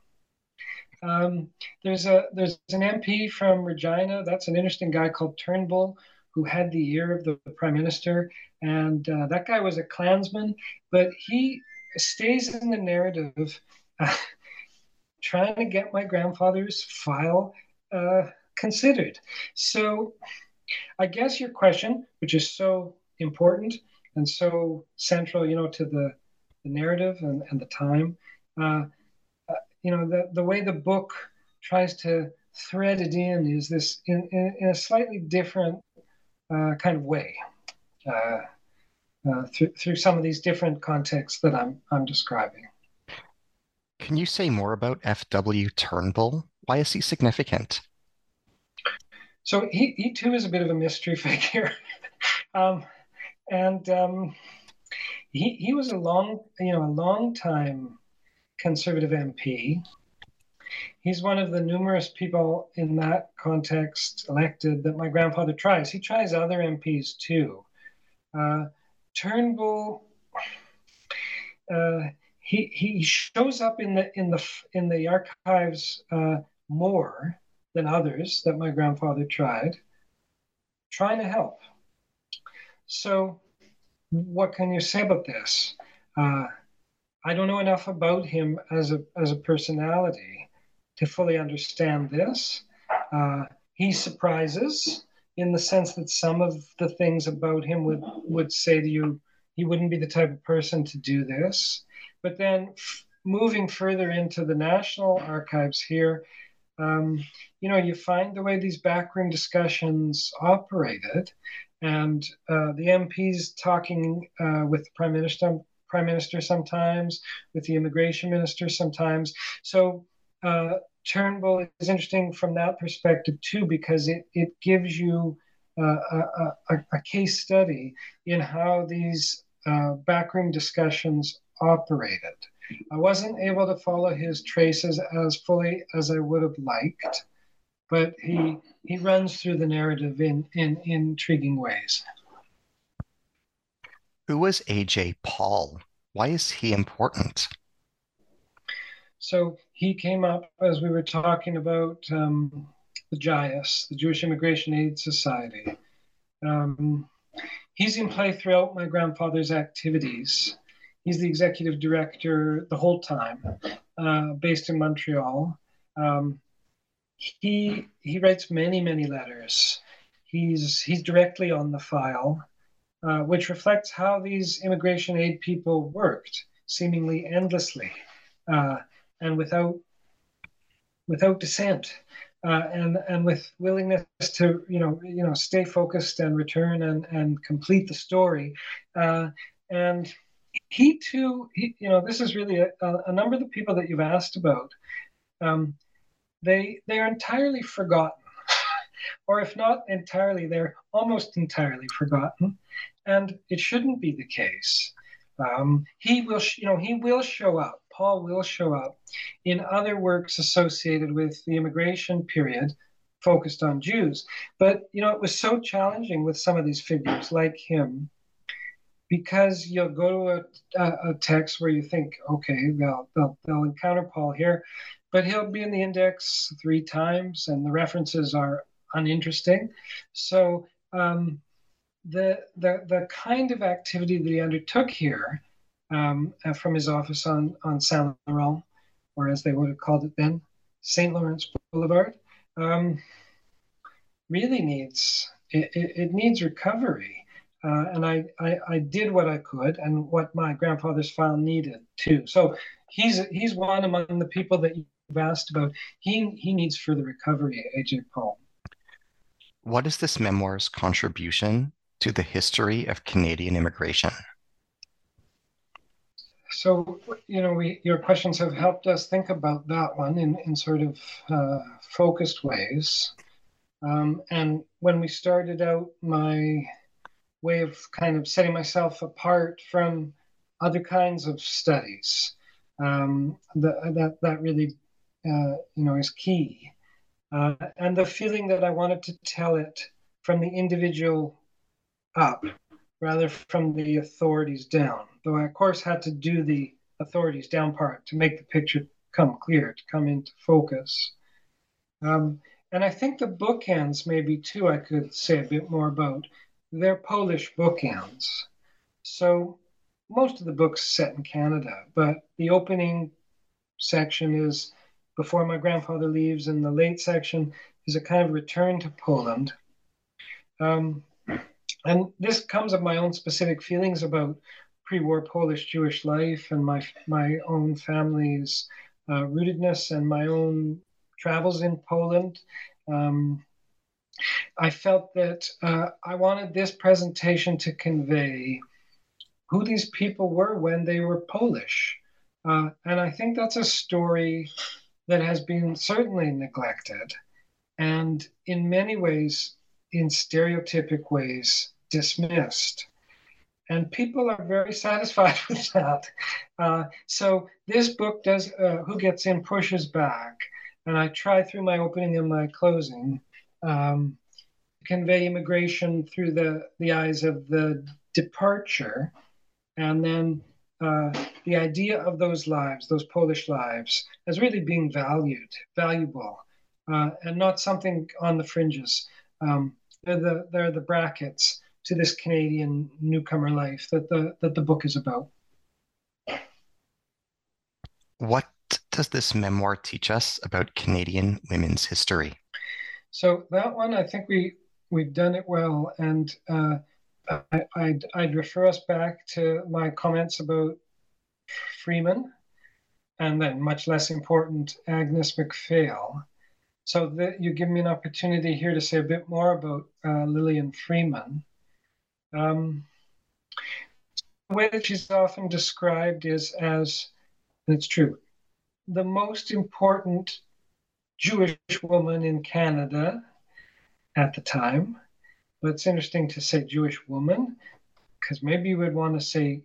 Um, there's a there's an MP from Regina. That's an interesting guy called Turnbull, who had the ear of the, prime minister, and uh, that guy was a Klansman, but he stays in the narrative, uh, trying to get my grandfather's file uh, considered. So, I guess your question, which is so important and so central, you know, to the the narrative and, and the time. Uh, you know, the, the way the book tries to thread it in is this in, in, in a slightly different uh, kind of way uh, uh, through, through some of these different contexts that I'm, I'm describing. Can you say more about F.W. Turnbull? Why is he significant? So he, he too is a bit of a mystery *laughs* figure. *laughs* um, and um, he, he was a long, you know, a long time Conservative MP. He's one of the numerous people in that context elected that my grandfather tries. He tries other MPs too. Uh, Turnbull, uh, he he shows up in the in the in the archives uh, more than others that my grandfather tried, trying to help. So, what can you say about this? Uh, I don't know enough about him as a as a personality to fully understand this. Uh, he surprises in the sense that some of the things about him would would say to you he wouldn't be the type of person to do this. But then f- moving further into the National Archives here, um, you know, you find the way these backroom discussions operated, and uh, the MPs talking uh, with the Prime Minister, Prime Minister sometimes, with the Immigration Minister sometimes. So uh, Turnbull is interesting from that perspective too, because it, it gives you uh, a, a, a, case study in how these uh, backroom discussions operated. I wasn't able to follow his traces as fully as I would have liked, but he he runs through the narrative in, in, in intriguing ways. Who was A.J. Paul? Why is he important? So he came up as we were talking about um, the JIAS, the Jewish Immigration Aid Society. Um, he's in play throughout my grandfather's activities. He's the executive director the whole time, uh, based in Montreal. Um, he he writes many many letters. He's he's directly on the file, uh, which reflects how these immigration aid people worked, seemingly endlessly. Uh, and without without dissent. Uh, and and with willingness to you know you know stay focused and return and and complete the story, uh, and he too he, you know this is really a, a, number of the people that you've asked about, um, they they are entirely forgotten, *laughs* or if not entirely, they're almost entirely forgotten, and it shouldn't be the case. Um, he will you know he will show up Paul will show up in other works associated with the immigration period focused on Jews. But, you know, it was so challenging with some of these figures like him because you'll go to a, a, a text where you think, okay, they'll, they'll, they'll encounter Paul here, but he'll be in the index three times and the references are uninteresting. So, um, the, the, the kind of activity that he undertook here um, uh, from his office on, on Saint Laurent, or as they would have called it then, St. Lawrence Boulevard, um, really needs it, it, it needs recovery. Uh, and I, I, I, did what I could and what my grandfather's file needed too. So he's he's one among the people that you've asked about. He he needs further recovery, AJ Paul. What is this memoir's contribution to the history of Canadian immigration? so you know we your questions have helped us think about that one in, in sort of uh, focused ways um, and when we started out my way of kind of setting myself apart from other kinds of studies um, that, that that really uh, you know is key uh, and the feeling that i wanted to tell it from the individual up rather from the authorities down. Though I, of course, had to do the authorities down part to make the picture come clear, to come into focus. Um, and I think the bookends, maybe too, I could say a bit more about. They're Polish bookends. So most of the book's set in Canada, but the opening section is before my grandfather leaves, and the late section is a kind of return to Poland. Um, and this comes of my own specific feelings about pre-war Polish Jewish life and my my own family's uh, rootedness and my own travels in Poland. Um, I felt that uh, I wanted this presentation to convey who these people were when they were Polish. Uh, and I think that's a story that has been certainly neglected and in many ways, in stereotypic ways, dismissed. And people are very *laughs* satisfied with that. Uh, so this book does, uh, Who Gets In pushes back. And I try through my opening and my closing um, convey immigration through the, the eyes of the departure and then uh, the idea of those lives, those Polish lives, as really being valued, valuable, uh, and not something on the fringes. Um, they're the they're the brackets to this Canadian newcomer life that the that the book is about. What does this memoir teach us about Canadian women's history? So that one, I think we we've done it well, and uh, I'd, I'd refer us back to my comments about Freiman, and then much less important, Agnes MacPhail. So that you give me an opportunity here to say a bit more about uh, Lillian Freiman. Um, the way that she's often described is as, and it's true, the most important Jewish woman in Canada at the time. But it's interesting to say Jewish woman, because maybe you would want to say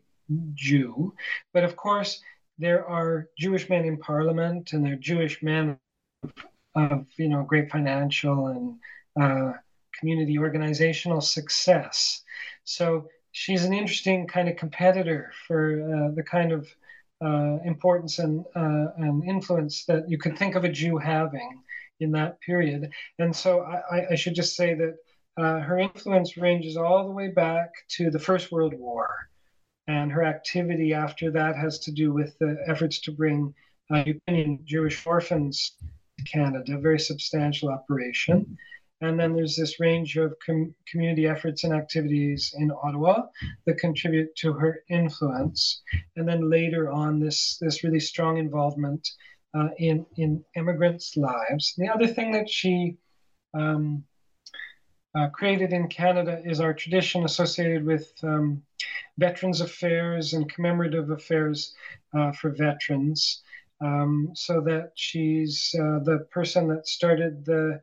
Jew. But of course, there are Jewish men in parliament and there are Jewish men of, of you know, great financial and uh, community organizational success. So she's an interesting kind of competitor for uh, the kind of uh, importance and, uh, and influence that you could think of a Jew having in that period. And so I, I should just say that uh, her influence ranges all the way back to the First World War. And her activity after that has to do with the efforts to bring uh, Ukrainian Jewish orphans to Canada, a very substantial operation. And then there's this range of com- community efforts and activities in Ottawa that contribute to her influence. And then later on, this, this really strong involvement uh, in, in immigrants' lives. The other thing that she um, uh, created in Canada is our tradition associated with um, Veterans Affairs and commemorative affairs uh, for veterans. Um, so that she's uh, the person that started the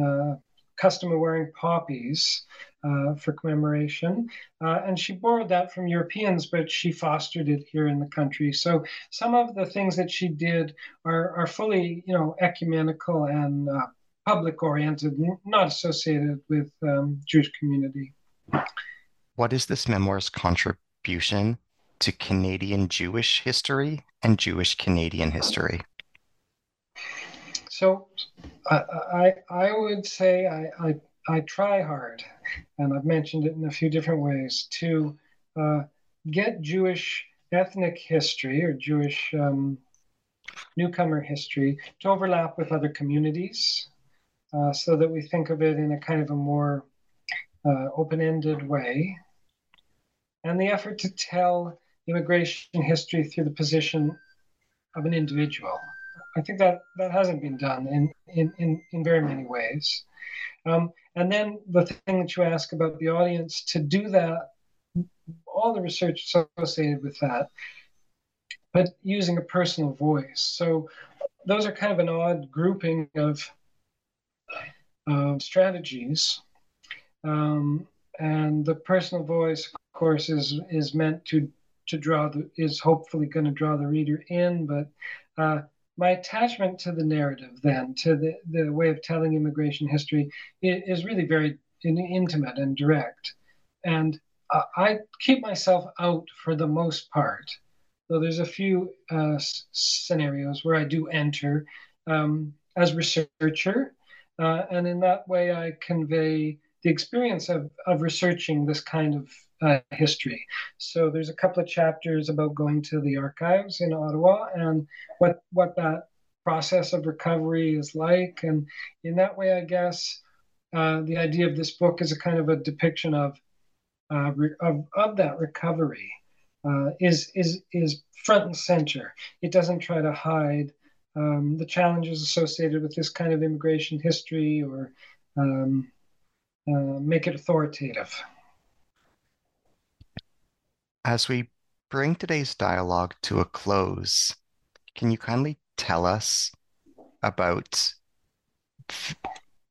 uh, custom of wearing poppies uh, for commemoration. Uh, and she borrowed that from Europeans, but she fostered it here in the country. So some of the things that she did are, are fully, you know, ecumenical and public oriented, not associated with um, Jewish community. What is this memoir's contribution to Canadian Jewish history and Jewish Canadian history? So I, I, would say I, I, I, try hard, and I've mentioned it in a few different ways, to uh, get Jewish ethnic history or Jewish um, newcomer history to overlap with other communities uh, so that we think of it in a kind of a more uh, open ended way. And the effort to tell immigration history through the position of an individual. I think that that hasn't been done in in in, in very many ways. Um, and then the thing that you ask about the audience to do that, all the research associated with that, but using a personal voice. So those are kind of an odd grouping of uh, strategies. Um, and the personal voice, of course, is is meant to to draw the is hopefully going to draw the reader in, but uh, my attachment to the narrative then to the, the way of telling immigration history is really very intimate and direct and uh, i keep myself out for the most part though there's a few uh, scenarios where i do enter um, as researcher uh, and in that way i convey the experience of, of researching this kind of uh, history. So there's a couple of chapters about going to the archives in Ottawa and what what that process of recovery is like. And in that way, I guess uh, the idea of this book is a kind of a depiction of uh, re- of, of that recovery. Uh, is is is front and center. It doesn't try to hide um, the challenges associated with this kind of immigration history or um, uh, make it authoritative. As we bring today's dialogue to a close, can you kindly tell us about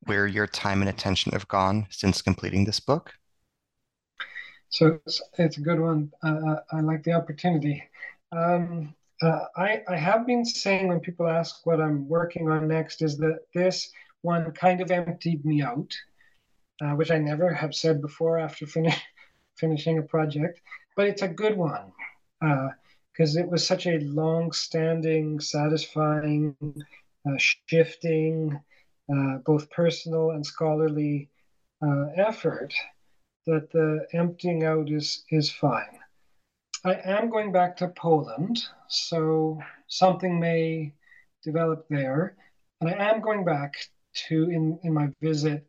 where your time and attention have gone since completing this book? So it's, it's a good one. Uh, I like the opportunity. Um, uh, I, I have been saying when people ask what I'm working on next is that this one kind of emptied me out, uh, which I never have said before after finish, *laughs* finishing a project but it's a good one because uh, it was such a long-standing, satisfying, uh, shifting, uh, both personal and scholarly effort that the emptying out is is fine. I am going back to Poland, so something may develop there, and I am going back to in, in my visit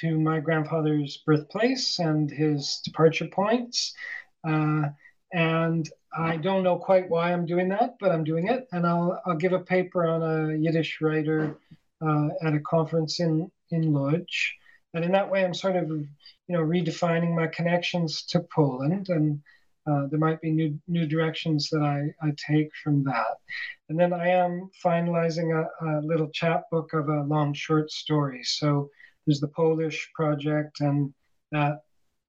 to my grandfather's birthplace and his departure points. Uh, and I don't know quite why I'm doing that, but I'm doing it. And I'll, I'll give a paper on a Yiddish writer uh, at a conference in, in Lodz. And in that way, I'm sort of, you know, redefining my connections to Poland. And uh, there might be new, new directions that I, I take from that. And then I am finalizing a, a little chapbook of a long short story. So there's the Polish project and that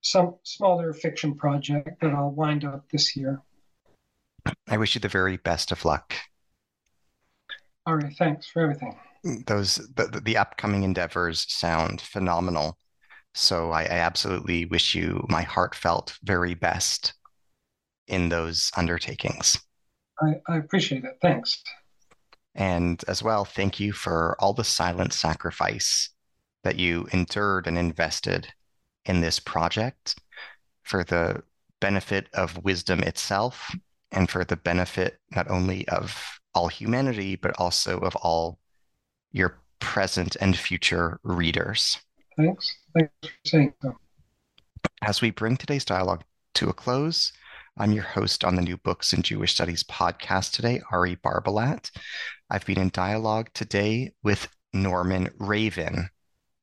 some smaller fiction project that I'll wind up this year. I wish you the very best of luck. All right, thanks for everything. Those the, the upcoming endeavors sound phenomenal. So I, I absolutely wish you my heartfelt very best in those undertakings. I, I appreciate it. Thanks. And as well, thank you for all the silent sacrifice that you endured and invested in this project for the benefit of wisdom itself and for the benefit not only of all humanity, but also of all your present and future readers. Thanks. Thanks for saying so. As we bring today's dialogue to a close, I'm your host on the New Books in Jewish Studies podcast today, Ari Barbalat. I've been in dialogue today with Norman Ravvin.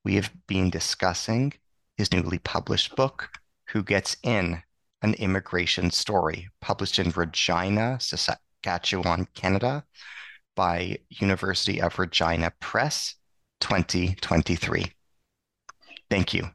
We have been discussing his newly published book, Who Gets In? An Immigration Story, published in Regina, Saskatchewan, Canada, by University of Regina Press, 2023. Thank you.